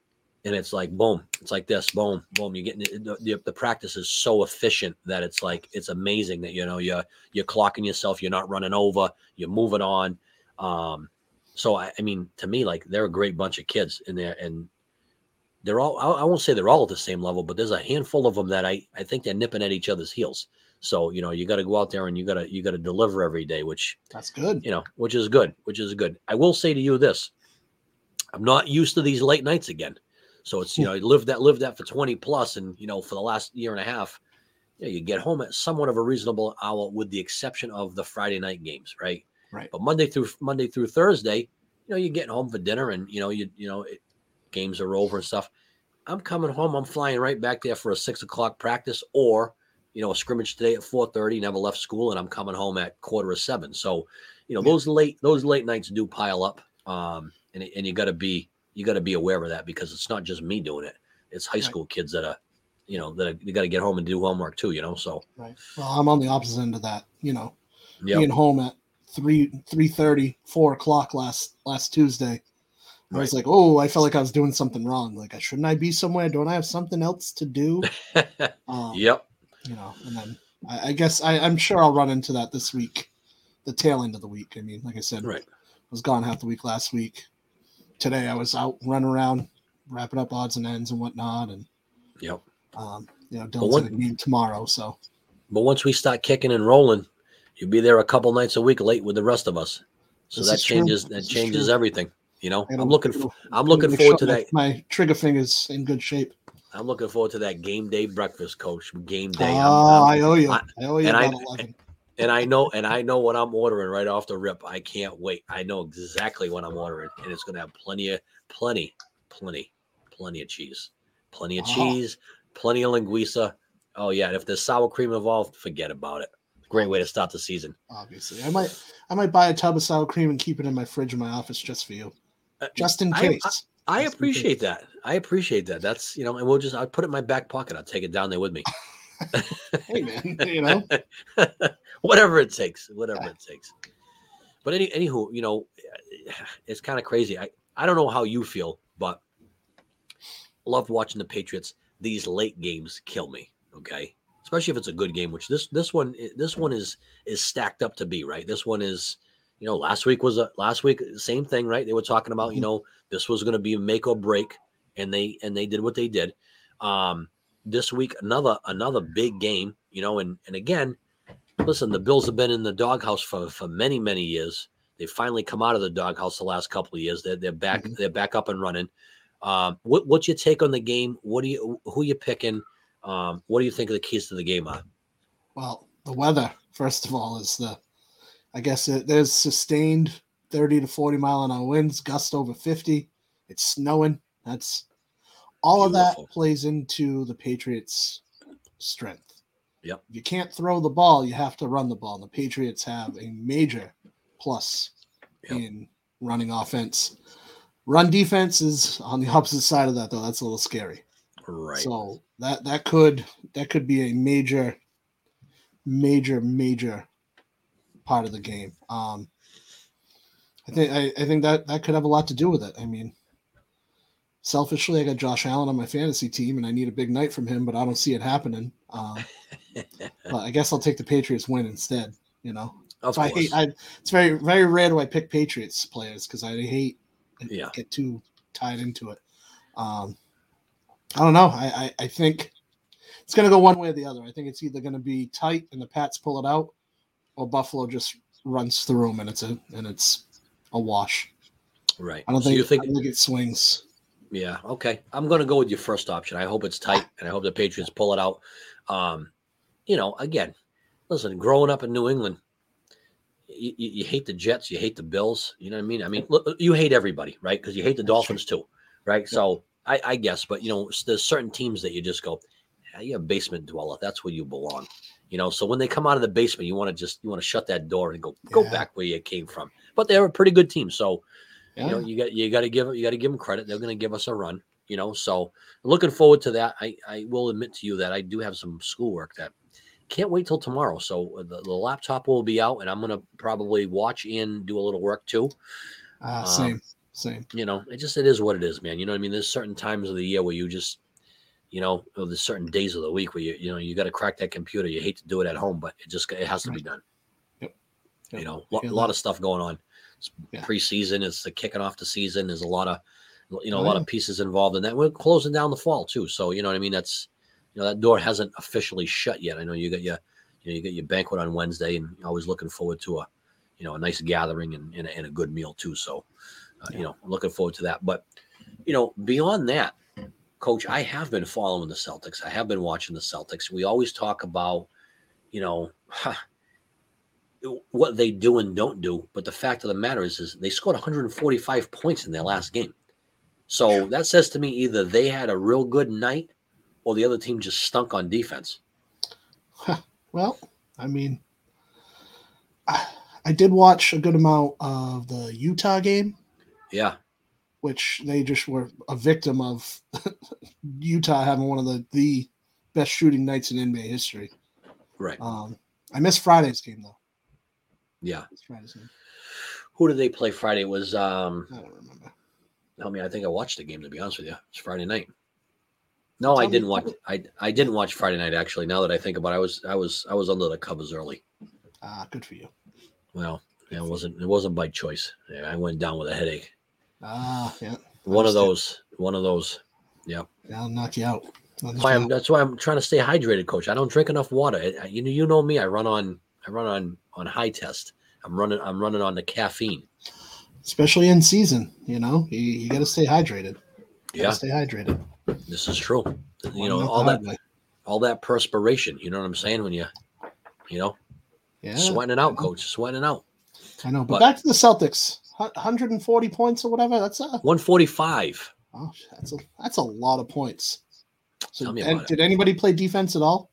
and it's like boom it's like this boom boom you're getting the, the, the practice is so efficient that it's like it's amazing that you know you're you're clocking yourself you're not running over you're moving on um so I, I mean to me like they're a great bunch of kids in there and they're all I, I won't say they're all at the same level but there's a handful of them that i i think they're nipping at each other's heels so you know you got to go out there and you got to you got to deliver every day which that's good. you know which is good which is good. I will say to you this i'm not used to these late nights again. So it's you hmm. know I lived that lived that for 20 plus and you know for the last year and a half you, know, you get home at somewhat of a reasonable hour with the exception of the friday night games right? Right. but monday through monday through thursday you know you're getting home for dinner and you know you you know it, games are over and stuff. I'm coming home i'm flying right back there for a six o'clock practice or you know a scrimmage today at 4.30 never left school and i'm coming home at quarter of seven so you know Yeah. those late those late nights do pile up um and, and you got to be you got to be aware of that because it's not just me doing it it's high Right. school kids that are you know that you got to get home and do homework too you know so Right. Well, I'm on the opposite end of that. You know, yeah being home at three three thirty, four o'clock last last Tuesday. I was like, oh, I felt like I was doing something wrong. Like, I shouldn't I be somewhere? Don't I have something else to do? [laughs] Um, yep You know, and then I, I guess I, I'm sure I'll run into that this week, the tail end of the week. I mean, like I said, right I was gone half the week last week. Today I was out running around, wrapping up odds and ends and whatnot, and yep um, you know, Dylan's one- at a game tomorrow, so But once we start kicking and rolling, you'll be there a couple nights a week late with the rest of us. So This that is true. changes that This changes everything. You know, I'm looking for I'm looking forward to that. My trigger finger's in good shape. I'm looking forward to that game day breakfast, coach. Game day. Oh, I'm- I'm- I owe you. I- I, owe you and I- and I know and I know what I'm ordering right off the rip. I can't wait. I know exactly what I'm ordering, and it's gonna have plenty of plenty, plenty, plenty of cheese, plenty of Wow. cheese, plenty of linguiça. Oh yeah, and if there's sour cream involved, forget about it. Great way to start the season. Obviously, I might I might buy a tub of sour cream and keep it in my fridge in my office just for you, Uh, just in I- case. I In appreciate that. I appreciate that. That's you know, and we'll just I'll put it in my back pocket. I'll take it down there with me. [laughs] hey man, [laughs] you know, [laughs] whatever it takes, whatever it takes. But any anywho, you know, [sighs] it's kind of crazy. I I don't know how you feel, but love watching the Patriots. These late games kill me. Okay, especially if it's a good game, which this this one this one is is stacked up to be right. This one is, you know, last week was a last week same thing, right? They were talking about you Mhm. know this was going to be a make or break, and they and they did what they did. Um, this week another another big game, you know, and and again, listen, the Bills have been in the doghouse for for many many years. They finally come out of the doghouse the last couple of years. They're they're back Mhm. they're back up and running. Um, what what's your take on the game? What do you who are you picking? Um, what do you think of the keys to the game are? well, the weather first of all is the, I guess it, there's sustained thirty to forty mile an hour winds, gust over fifty. It's snowing. That's all of that plays into the Patriots' strength. Yep. You can't throw the ball, you have to run the ball. The Patriots have a major plus Yep. in running offense. Run defense is on the [laughs] opposite side of that though. That's a little scary. Right. So that that could that could be a major, major, major part of the game. Um, I think I, I think that that could have a lot to do with it. I mean, selfishly, I got Josh Allen on my fantasy team, and I need a big night from him, but I don't see it happening. Um, [laughs] but I guess I'll take the Patriots win instead. You know, so I hate. I, it's very very rare do I pick Patriots players because I hate Yeah. get too tied into it. Um, I don't know. I, I I think it's going to go one way or the other. I think it's either going to be tight and the Pats pull it out, or Buffalo just runs through them and it's a and it's a wash. right. I don't So think, you think I don't think it swings. Yeah. Okay. I'm going to go with your first option. I hope it's tight, and I hope the Patriots pull it out. Um, you know, again, listen. Growing up in New England, you, you, you hate the Jets, you hate the Bills. You know what I mean? I mean, look, you hate everybody, right? Because you hate the That's true. Dolphins too, right? So I, I guess, but you know, there's certain teams that you just go, yeah, you're a basement dweller. That's where you belong. You know, so when they come out of the basement, you want to just you want to shut that door and go go Yeah. back where you came from. But they're a pretty good team, so Yeah. you know you got you got to give you got to give them credit they're going to give us a run you know so looking forward to that i i will admit to you that i do have some schoolwork that can't wait till tomorrow so uh, the, the laptop will be out and i'm going to probably watch and do a little work too uh, um, same, same. you know it just it is what it is man you know what i mean there's certain times of the year where you just you know there's certain days of the week where you you know you got to crack that computer you hate to do it at home but it just it has to be done. Yep. you know a lot of stuff going on. It's Yeah. preseason it's the kicking off the season there's a lot of you know a Oh, lot yeah. of pieces involved in that. We're closing down the fall too so you know what i mean? That's you know that door hasn't officially shut yet. I know you got your you know you got your banquet on wednesday and always looking forward to a you know a nice gathering and, and, a, and a good meal too so uh, you know looking forward to that. But you know beyond that coach i have been following the celtics. I have been watching the celtics. We always talk about you know what they do and don't do but the fact of the matter is is they scored 145 points in their last game. So that says to me either they had a real good night or the other team just stunk on defense. Well, I mean, I, I did watch a good amount of the Utah game. yeah which they just were a victim of [laughs] Utah having one of the, the best shooting nights in NBA history. right Um, I missed Friday's game though. yeah Friday's game. who did they play friday it was um I don't remember. I mean, I think I watched the game to be honest with you. It's Friday night. No, I Tell me- didn't tell watch. I I didn't watch Friday night actually. Now that I think about, it, I was I was I was under the covers early. Ah, good for you. Well, it wasn't it wasn't by choice. Yeah, I went down with a headache. Ah, yeah. One of those. One of those. Yeah, I'll knock you out. That's why I'm. That's why I'm trying to stay hydrated, Coach. I don't drink enough water. I- I- you know, you know me. I run on. I run on on high test. I'm running. I'm running on the caffeine. Especially in season, you know, you, you got to stay hydrated. Yeah, stay hydrated. this is true. You Warming know, all that way. all that perspiration. You know what I'm saying? When you, you know, Yeah, sweating it out, Coach. Sweating it out. I know. But, but- back to the Celtics, 140 points or whatever. That's a 145. oh, that's a that's a lot of points. So, Tell me and did anybody play defense at all?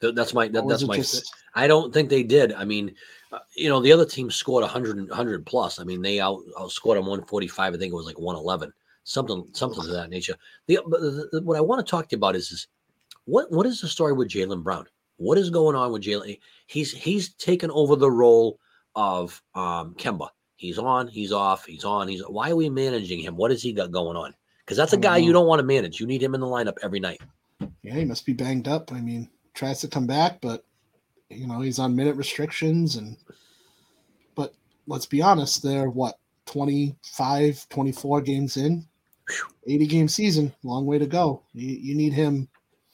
Th- That's my that, that's my. just- I don't think they did. I mean, uh, you know, the other team scored 100 and- 100 plus. I mean, they out outscored them 145. I think it was like 111, something something to that nature. The, but the, the- what I want to talk to you about is is what what is the story with Jaylen Brown? What is going on with Jaylen? He's he's taken over the role of um Kemba. He's on, he's off, he's on, he's. Why are we managing him? What has he got going on? Because that's a guy you mm-hmm. don't want to manage. You need him in the lineup every night. Yeah, he must be banged up. I mean, tries to come back, but you know, he's on minute restrictions and but let's be honest, they're what 25, 24 games in. 80 game season, long way to go. You, you need him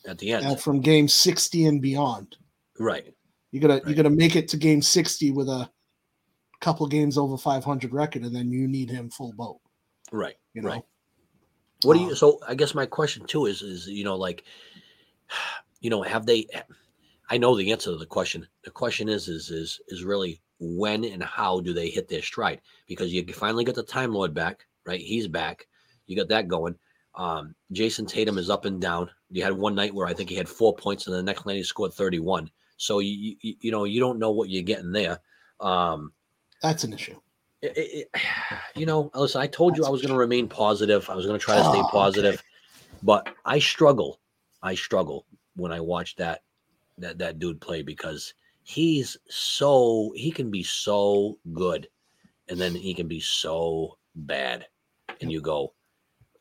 At the end, from game 60 and beyond. right? You gotta you Right. gotta make it to game 60 with a couple games over 500 record, and then you need him full boat. Right. You know, Right. What do you? Um, So I guess my question too is, is you know, like, you know, have they? I know the answer to the question. The question is, is, is, is really when and how do they hit their stride? Because you finally get the Time Lord back, right? He's back. You got that going. Um, Jayson Tatum is up and down. You had one night where I think he had four points, and the next night he scored 31. So you you, you know you don't know what you're getting there. Um, That's an issue. it, it, [sighs] you know, listen, I told you I was going to remain positive. I was going to try to stay Oh, okay. positive, but I struggle. I struggle when I watch that that that dude play because he's so he can be so good, and then he can be so bad, and you go,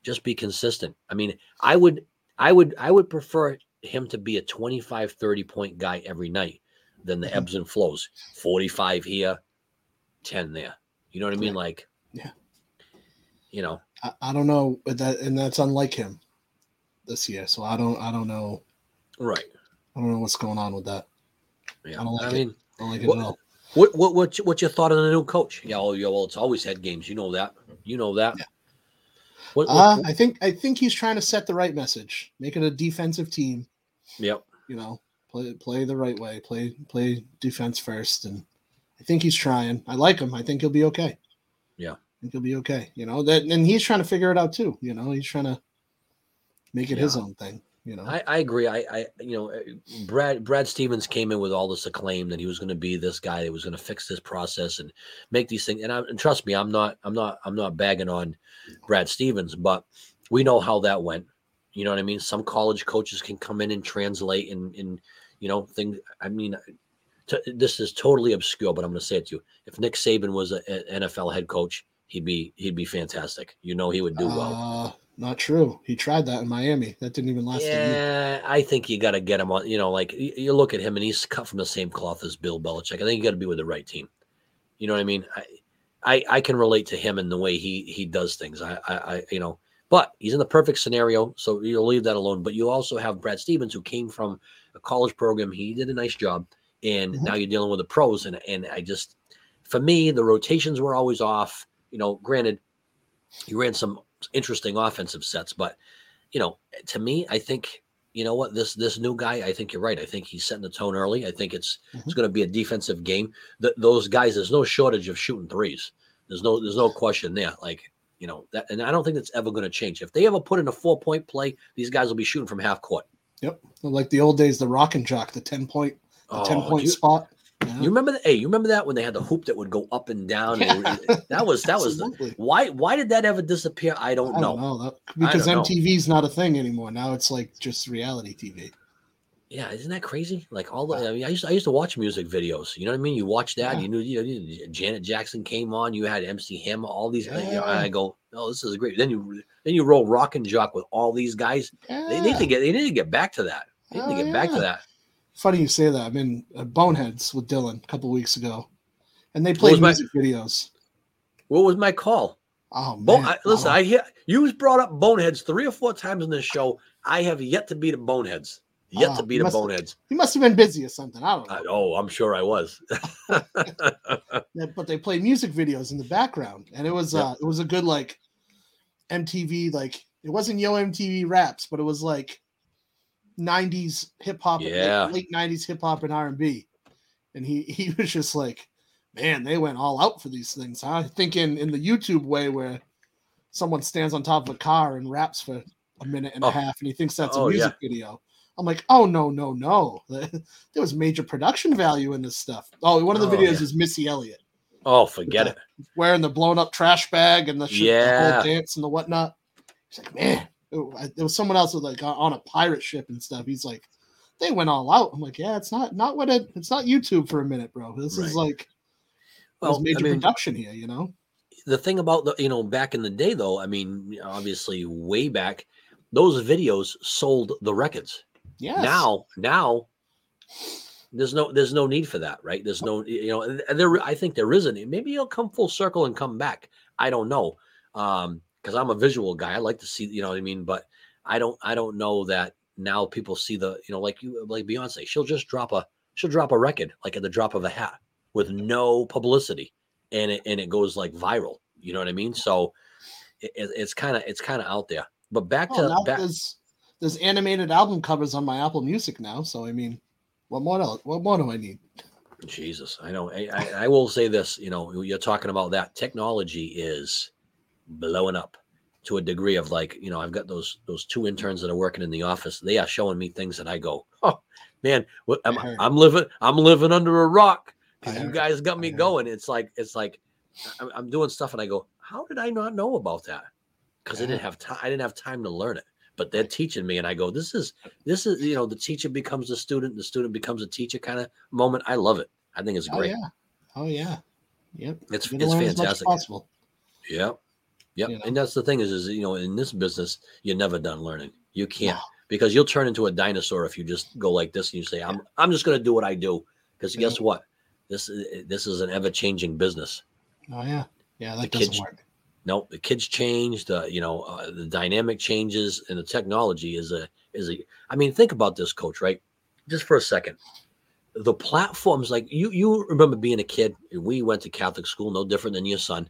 just be consistent. I mean, I would, I would, I would prefer him to be a 25, 30 point guy every night than the Mhm. ebbs and flows. 45 here, 10 there. You know what I mean? Like, Yeah. you know, I, I don't know but that, and that's unlike him this year. So I don't, I don't know, right. I don't know what's going on with that. Yeah. I don't like I it. mean, I don't like it What- at all. what, what, what's, what's your thought on the new coach? Yeah. Oh, yeah. Well, it's always had games. You know that. You know that. Yeah. What, what- Uh, I think, I think he's trying to set the right message, make it a defensive team. yep. You know, play, play the right way, play, play defense first, and I think he's trying. I like him. I think he'll be okay. Yeah. I think he'll be okay. You know that, and he's trying to figure it out too. You know, he's trying to make it his own thing. You know, I, I agree. I, I, you know, Brad Brad Stevens came in with all this acclaim that he was going to be this guy that was going to fix this process and make these things. And, I, and trust me, I'm not, I'm not, I'm not bagging on Brad Stevens, but we know how that went. You know what I mean? Some college coaches can come in and translate and, and you know, things. I mean, to, this is totally obscure, but I'm going to say it to you. If Nick Saban was an NFL head coach, he'd be, he'd be fantastic. You know, he would do well. Uh, not true. He tried that in Miami. That didn't even last a year. Yeah, I think you got to get him on. You know, like you, you look at him and he's cut from the same cloth as Bill Belichick. I think you got to be with the right team. You know what I mean? I, I, I can relate to him in the way he he does things. I, I, I, you know, but he's in the perfect scenario, so you'll leave that alone. But you also have Brad Stevens, who came from a college program. He did a nice job, and Mhm. now you're dealing with the pros. And and I just, for me, the rotations were always off. You know, granted, he ran some interesting offensive sets, but you know, to me, I think you know what this this new guy. I think you're right. I think he's setting the tone early. I think it's it's Mhm. going to be a defensive game. Th those guys, there's no shortage of shooting threes. There's no there's no question there. Like you know that, and I don't think that's ever going to change. If they ever put in a four point play, these guys will be shooting from half court. Yep. Like the old days, the rock and jock, the 10 point, the 10 Oh, point you, spot. Yeah. you remember that? Hey, you remember that when they had the hoop that would go up and down? and that was that was the, why why did that ever disappear? I don't, I know. don't know. That, because know. MTV's not a thing anymore. Now it's like just reality TV. Yeah, isn't that crazy? Like all the, I mean, I used to, I used to watch music videos. You know what I mean? You watch that, Yeah. you knew, you know, Janet Jackson came on. You had MC Hammer, all these. you know, Yeah. I go, oh, this is great. Then you then you roll Rock and Jock with all these guys. They need to get they need to get back to that. They need Oh, to get back to that. Funny you say that. I'm in uh, Boneheads with Dylan a couple weeks ago, and they played my- music videos. What was my call? Oh man! I, listen, Oh, I hear you brought up Boneheads three or four times in this show. I have yet to beat a Boneheads. Yet Oh, to beat a must- Boneheads. You must have been busy or something. I don't know. I, oh, I'm sure I was. [laughs] Yeah, but they play music videos in the background, and it was uh, it was a good like MTV like it wasn't Yo MTV raps, but it was like '90s hip hop, Yeah. late '90s hip hop and R and he he was just like, man, they went all out for these things, huh? think in in the YouTube way where someone stands on top of a car and raps for a minute and Oh. a half, and he thinks that's Oh, a yeah. music video. I'm like, oh no, no, no! [laughs] there was major production value in this stuff. Oh, one of the Oh, videos yeah. is Missy Elliott oh, forget Yeah. it. wearing the blown up trash bag and the, shit, Yeah. whole dance and the whatnot. He's like, man, I- there was someone else was like on a pirate ship and stuff. He's like, they went all out. I'm like, yeah, it's not not what it, it's not YouTube for a minute, bro. This is like Well, there's major I mean, production here, you know. the thing about the you know back in the day though i mean obviously way back those videos sold the records Yeah. now now there's no there's no need for that right there's no you know and there i think there isn't maybe it'll come full circle and come back i don't know um because i'm a visual guy i like to see you know what i mean but i don't i don't know that now people see the you know like you like beyonce she'll just drop a she'll drop a record like at the drop of a hat with no publicity and it and it goes like viral you know what i mean so it, it- it's kind of it's kind of out there but back to back there's there's animated album covers on my Apple Music now. So I mean, what more? else- What more do I need? Jesus, I know. I, I, I will say this. You know, you're talking about that technology is blowing up, to a degree of like, you know, I've got those those two interns that are working in the office. They are showing me things that I go, oh man, what, I'm. I'm living I'm living under a rock because you guys got me going. It's like it's like I'm, doing stuff and I go, how did I not know about that? Because I didn't have time. I didn't have time to learn it. But they're teaching me, and I go, this is this is you know the teacher becomes the student, the student becomes a teacher kind of moment. I love it. I think it's Oh great. yeah. Oh yeah. Yep. It's it's learn as much as fantastic. possible. Yep. Yep. You know? And that's the thing is, is you know, in this business, you're never done learning. You can't No. because you'll turn into a dinosaur if you just go like this and you say, "I'm I'm just going to do what I do." Because Yeah. guess what? This is this is an ever changing business. Oh yeah. Yeah, that The doesn't kids- work. No, the kids change. The you know uh, the dynamic changes, and the technology is a is a. I mean, think about this, coach. Right? Just for a second, the platforms like you you remember being a kid. We went to Catholic school, no different than your son.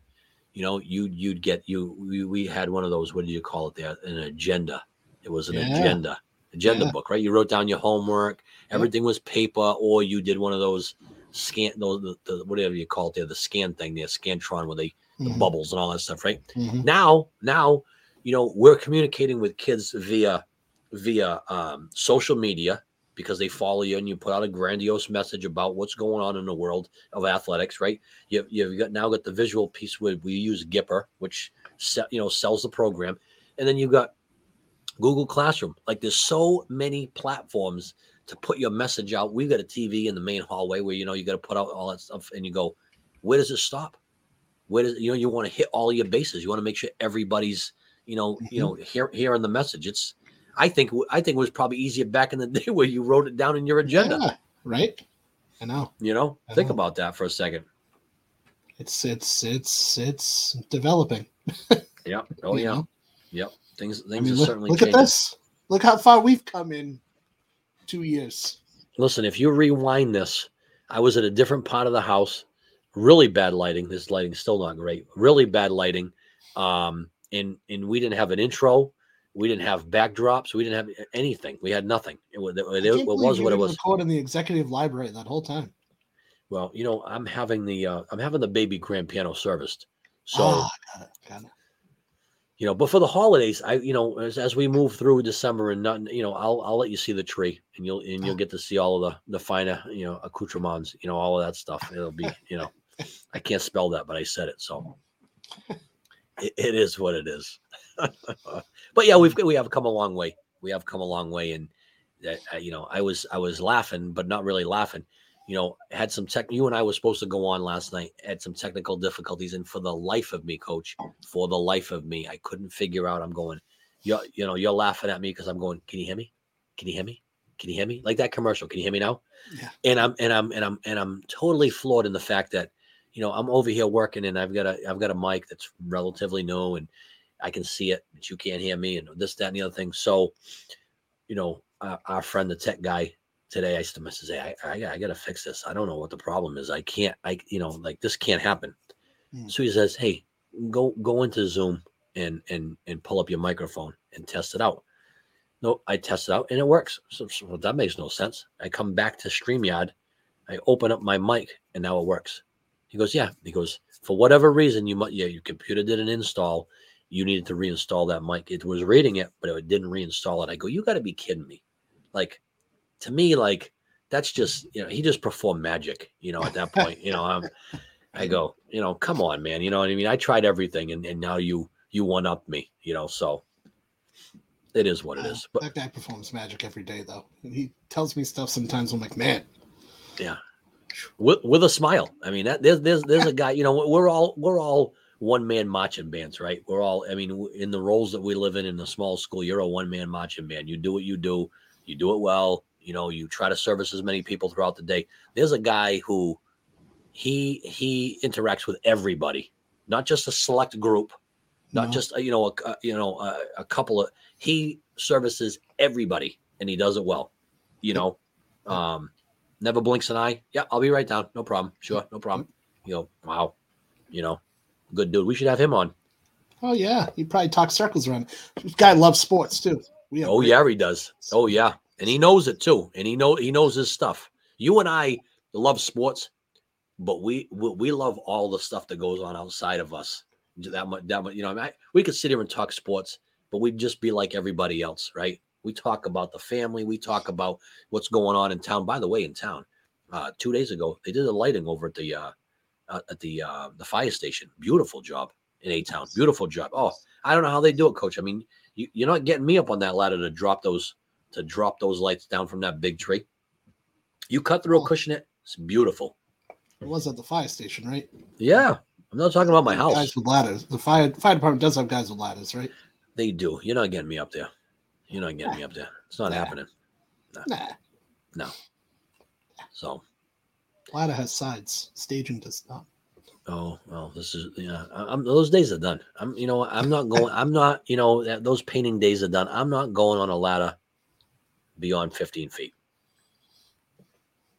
You know, you you'd get you. We, we had one of those. What do you call it? There, an agenda. It was an Yeah. agenda agenda Yeah. book, right? You wrote down your homework. Everything was paper, or you did one of those scan those the, the whatever you call it there, the scan thing, the scantron, where they the Mhm, bubbles and all that stuff, right? mhm. now now you know we're communicating with kids via via um, social media because they follow you and you put out a grandiose message about what's going on in the world of athletics right? You, you've got now got the visual piece where we use gipper which you know sells the program. And then you've got google classroom. Like there's so many platforms to put your message out. We've got a tv in the main hallway where you know you got to put out all that stuff and you go where does it stop? Where does you know you want to hit all your bases. You want to make sure everybody's you know you mm-hmm. know hear, hearing the message. It's i think i think it was probably easier back in the [laughs] day where you wrote it down in your agenda Yeah, right. I know. you know I think know. about that for a second It's it's it's it's developing. [laughs] yeah oh you yeah know? yep things I things mean, are look, certainly look changing at this. Look how far we've come in two years. listen if you rewind this i was at a different part of the house really bad lighting this lighting's still not great really bad lighting um and and we didn't have an intro we didn't have backdrops. We didn't have anything. We had nothing. It, was- it, it, was what it was. Record in the executive library that whole time. well you know i'm having the uh, i'm having the baby grand piano serviced. So Ah, got it, got it. you know but for the holidays i you know as, as we move through december and not you know i'll i'll let you see the tree and you'll and you'll get to see all of the the finer you know accoutrements you know all of that stuff. It'll be you know i can't spell that but i said it so. [laughs] It, it is what it is [laughs] but yeah we've we have come a long way. We have come a long way and that uh, you know i was i was laughing but not really laughing. You know had some tech you and i were supposed to go on last night had some technical difficulties and for the life of me coach for the life of me i couldn't figure out i'm going you're you know you're laughing at me because i'm going can you hear me? Can you hear me? Can you hear me? Like that commercial can you hear me now? Yeah. and i'm and i'm and i'm and i'm totally floored in the fact that you know i'm over here working and i've got a i've got a mic that's relatively new and i can see it but you can't hear me and this that and the other thing. So you know our, our friend the tech guy today i still must say I, I i gotta fix this. I don't know what the problem is. I can't i you know like this can't happen. Hmm. so he says hey go go into zoom and and and pull up your microphone and test it out. No i test it out and it works. So, so well, that makes no sense. I come back to streamyard. I open up my mic and now it works. He goes yeah. He goes for whatever reason you might yeah your computer did an install you needed to reinstall that mic it was reading it but it didn't reinstall it i go you got to be kidding me like to me like that's just you know he just performed magic you know at that point you know i'm i go you know come on man you know what i mean i tried everything and, and now you you one up me you know so it is what it is but that guy performs magic every day, though. And he tells me stuff sometimes. I'm like, man, Yeah. with, with a smile i mean that there's there's there's a guy you know we're all we're all one man marching bands right? We're all i mean, in the roles that we live in in the small school you're a one man marching band. You do what you do you do it well you know you try to service as many people throughout the day. There's a guy who he he interacts with everybody not just a select group not no. just uh, you know a, a- you know a, a couple of he services everybody and he does it well you know? Um never blinks an eye. Yeah i'll be right down. No problem. Sure. No problem. You know wow. You know good dude we should have him on Oh yeah, he probably talks circles around. This guy loves sports too. We oh yeah he does oh yeah and he knows it too and he know he knows his stuff you and i love sports but we we, we love all the stuff that goes on outside of us that much. That much. You know, I mean, I, we could sit here and talk sports, but we'd just be like everybody else, right? We talk about the family. We talk about what's going on in town. By the way, in town, uh, two days ago, they did a lighting over at the uh, uh, at the uh, the fire station. Beautiful job in A Town. Beautiful job. Oh, I don't know how they do it, Coach. I mean, you, you're not getting me up on that ladder to drop those to drop those lights down from that big tree. You cut through Oh. cushion it. It's beautiful. It was at the fire station, right? Yeah, I'm not talking about my house. Guys with ladders. The fire fire department does have guys with ladders, right? They do. You're not getting me up there. You're not getting me up there. It's not Nah. happening. Nah, So, ladder has sides. Staging does not. oh well, this is yeah. I'm those days are done. I'm you know I'm not going. I'm not you know that those painting days are done. I'm not going on a ladder beyond 15 feet.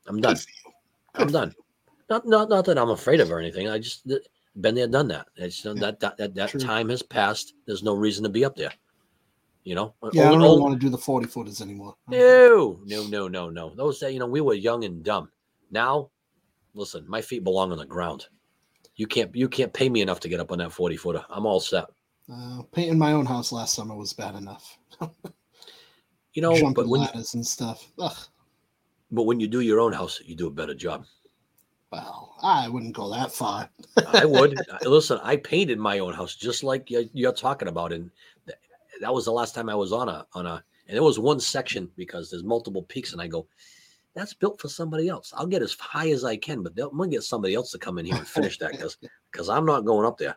I'm done. Good for you. I'm done. Not not not that I'm afraid of or anything. I just been there, done that. It's done that that that, that True. time has passed. There's no reason to be up there. You know. Yeah, I don't really want to do the 40 footers anymore. No, no, no, no, no. Those that you know, we were young and dumb. Now, listen, my feet belong on the ground. You can't you can't pay me enough to get up on that 40 footer. I'm all set. Uh, painting my own house last summer was bad enough. [laughs] You know, Jumping but when you, ladders and stuff. Ugh. but when you do your own house, you do a better job. Well, I wouldn't go that far. [laughs] I would. [laughs] Listen, I painted my own house just like you're, you're talking about, and that was the last time I was on a on a. And it was one section because there's multiple peaks, and I go, "That's built for somebody else. I'll get as high as I can, but I'm gonna get somebody else to come in here and finish that because because [laughs] I'm not going up there."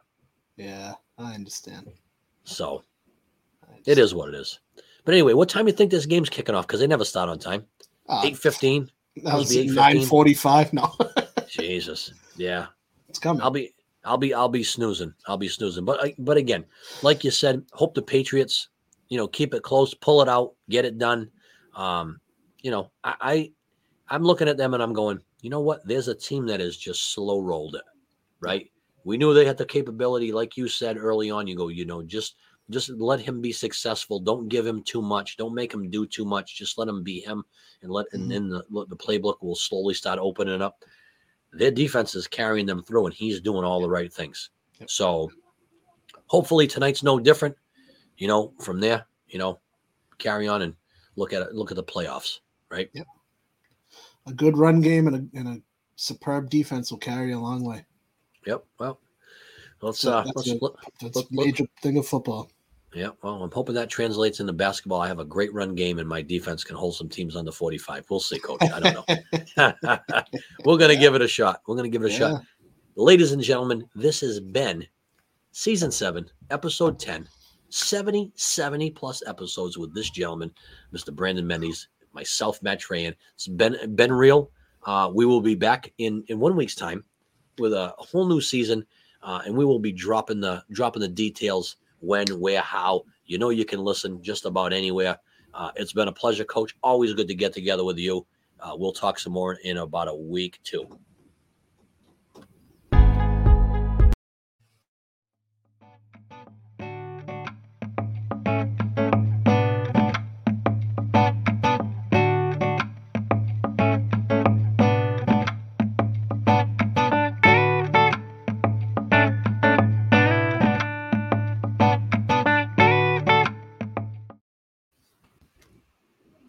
Yeah, I understand. So I it is what it is. But anyway, what time do you think this game's kicking off? Because they never start on time. Uh, Eight fifteen. that was be 8:15. 945. No, [laughs] Jesus. Yeah. it's coming. I'll be I'll be I'll be snoozing. I'll be snoozing. But but again, like you said, hope the Patriots, you know, keep it close, pull it out, get it done. Um, you know, I, I I'm looking at them and I'm going, you know what? There's a team that is just slow rolled it, right? We knew they had the capability, like you said early on. You go, you know, just just let him be successful. Don't give him too much. Don't make him do too much. Just let him be him, and let and Mhm. then the, the playbook will slowly start opening up their defense is carrying them through and he's doing all the right things. Yep. So hopefully tonight's no different. You know, from there, you know, carry on and look at it, look at the playoffs, right? A good run game and a, and a superb defense will carry a long way. Yep. Well, let's So uh that's let's it. look, That's Look- a look. major thing of football. yeah, well, I'm hoping that translates into basketball. I have a great run game and my defense can hold some teams under 45. We'll see, coach. I don't know. [laughs] We're gonna give it a shot. We're gonna give it a shot. Ladies and gentlemen, this has been season seven, episode 10, 70, 70 plus episodes with this gentleman, Mr. Brandon Mendes, myself, Matt. It's been been real. Uh, we will be back in in one week's time with a whole new season, uh, and we will be dropping the dropping the details when, where, how. You know, you can listen just about anywhere. Uh, it's been a pleasure, Coach. Always good to get together with you. Uh, we'll talk some more in about a week too.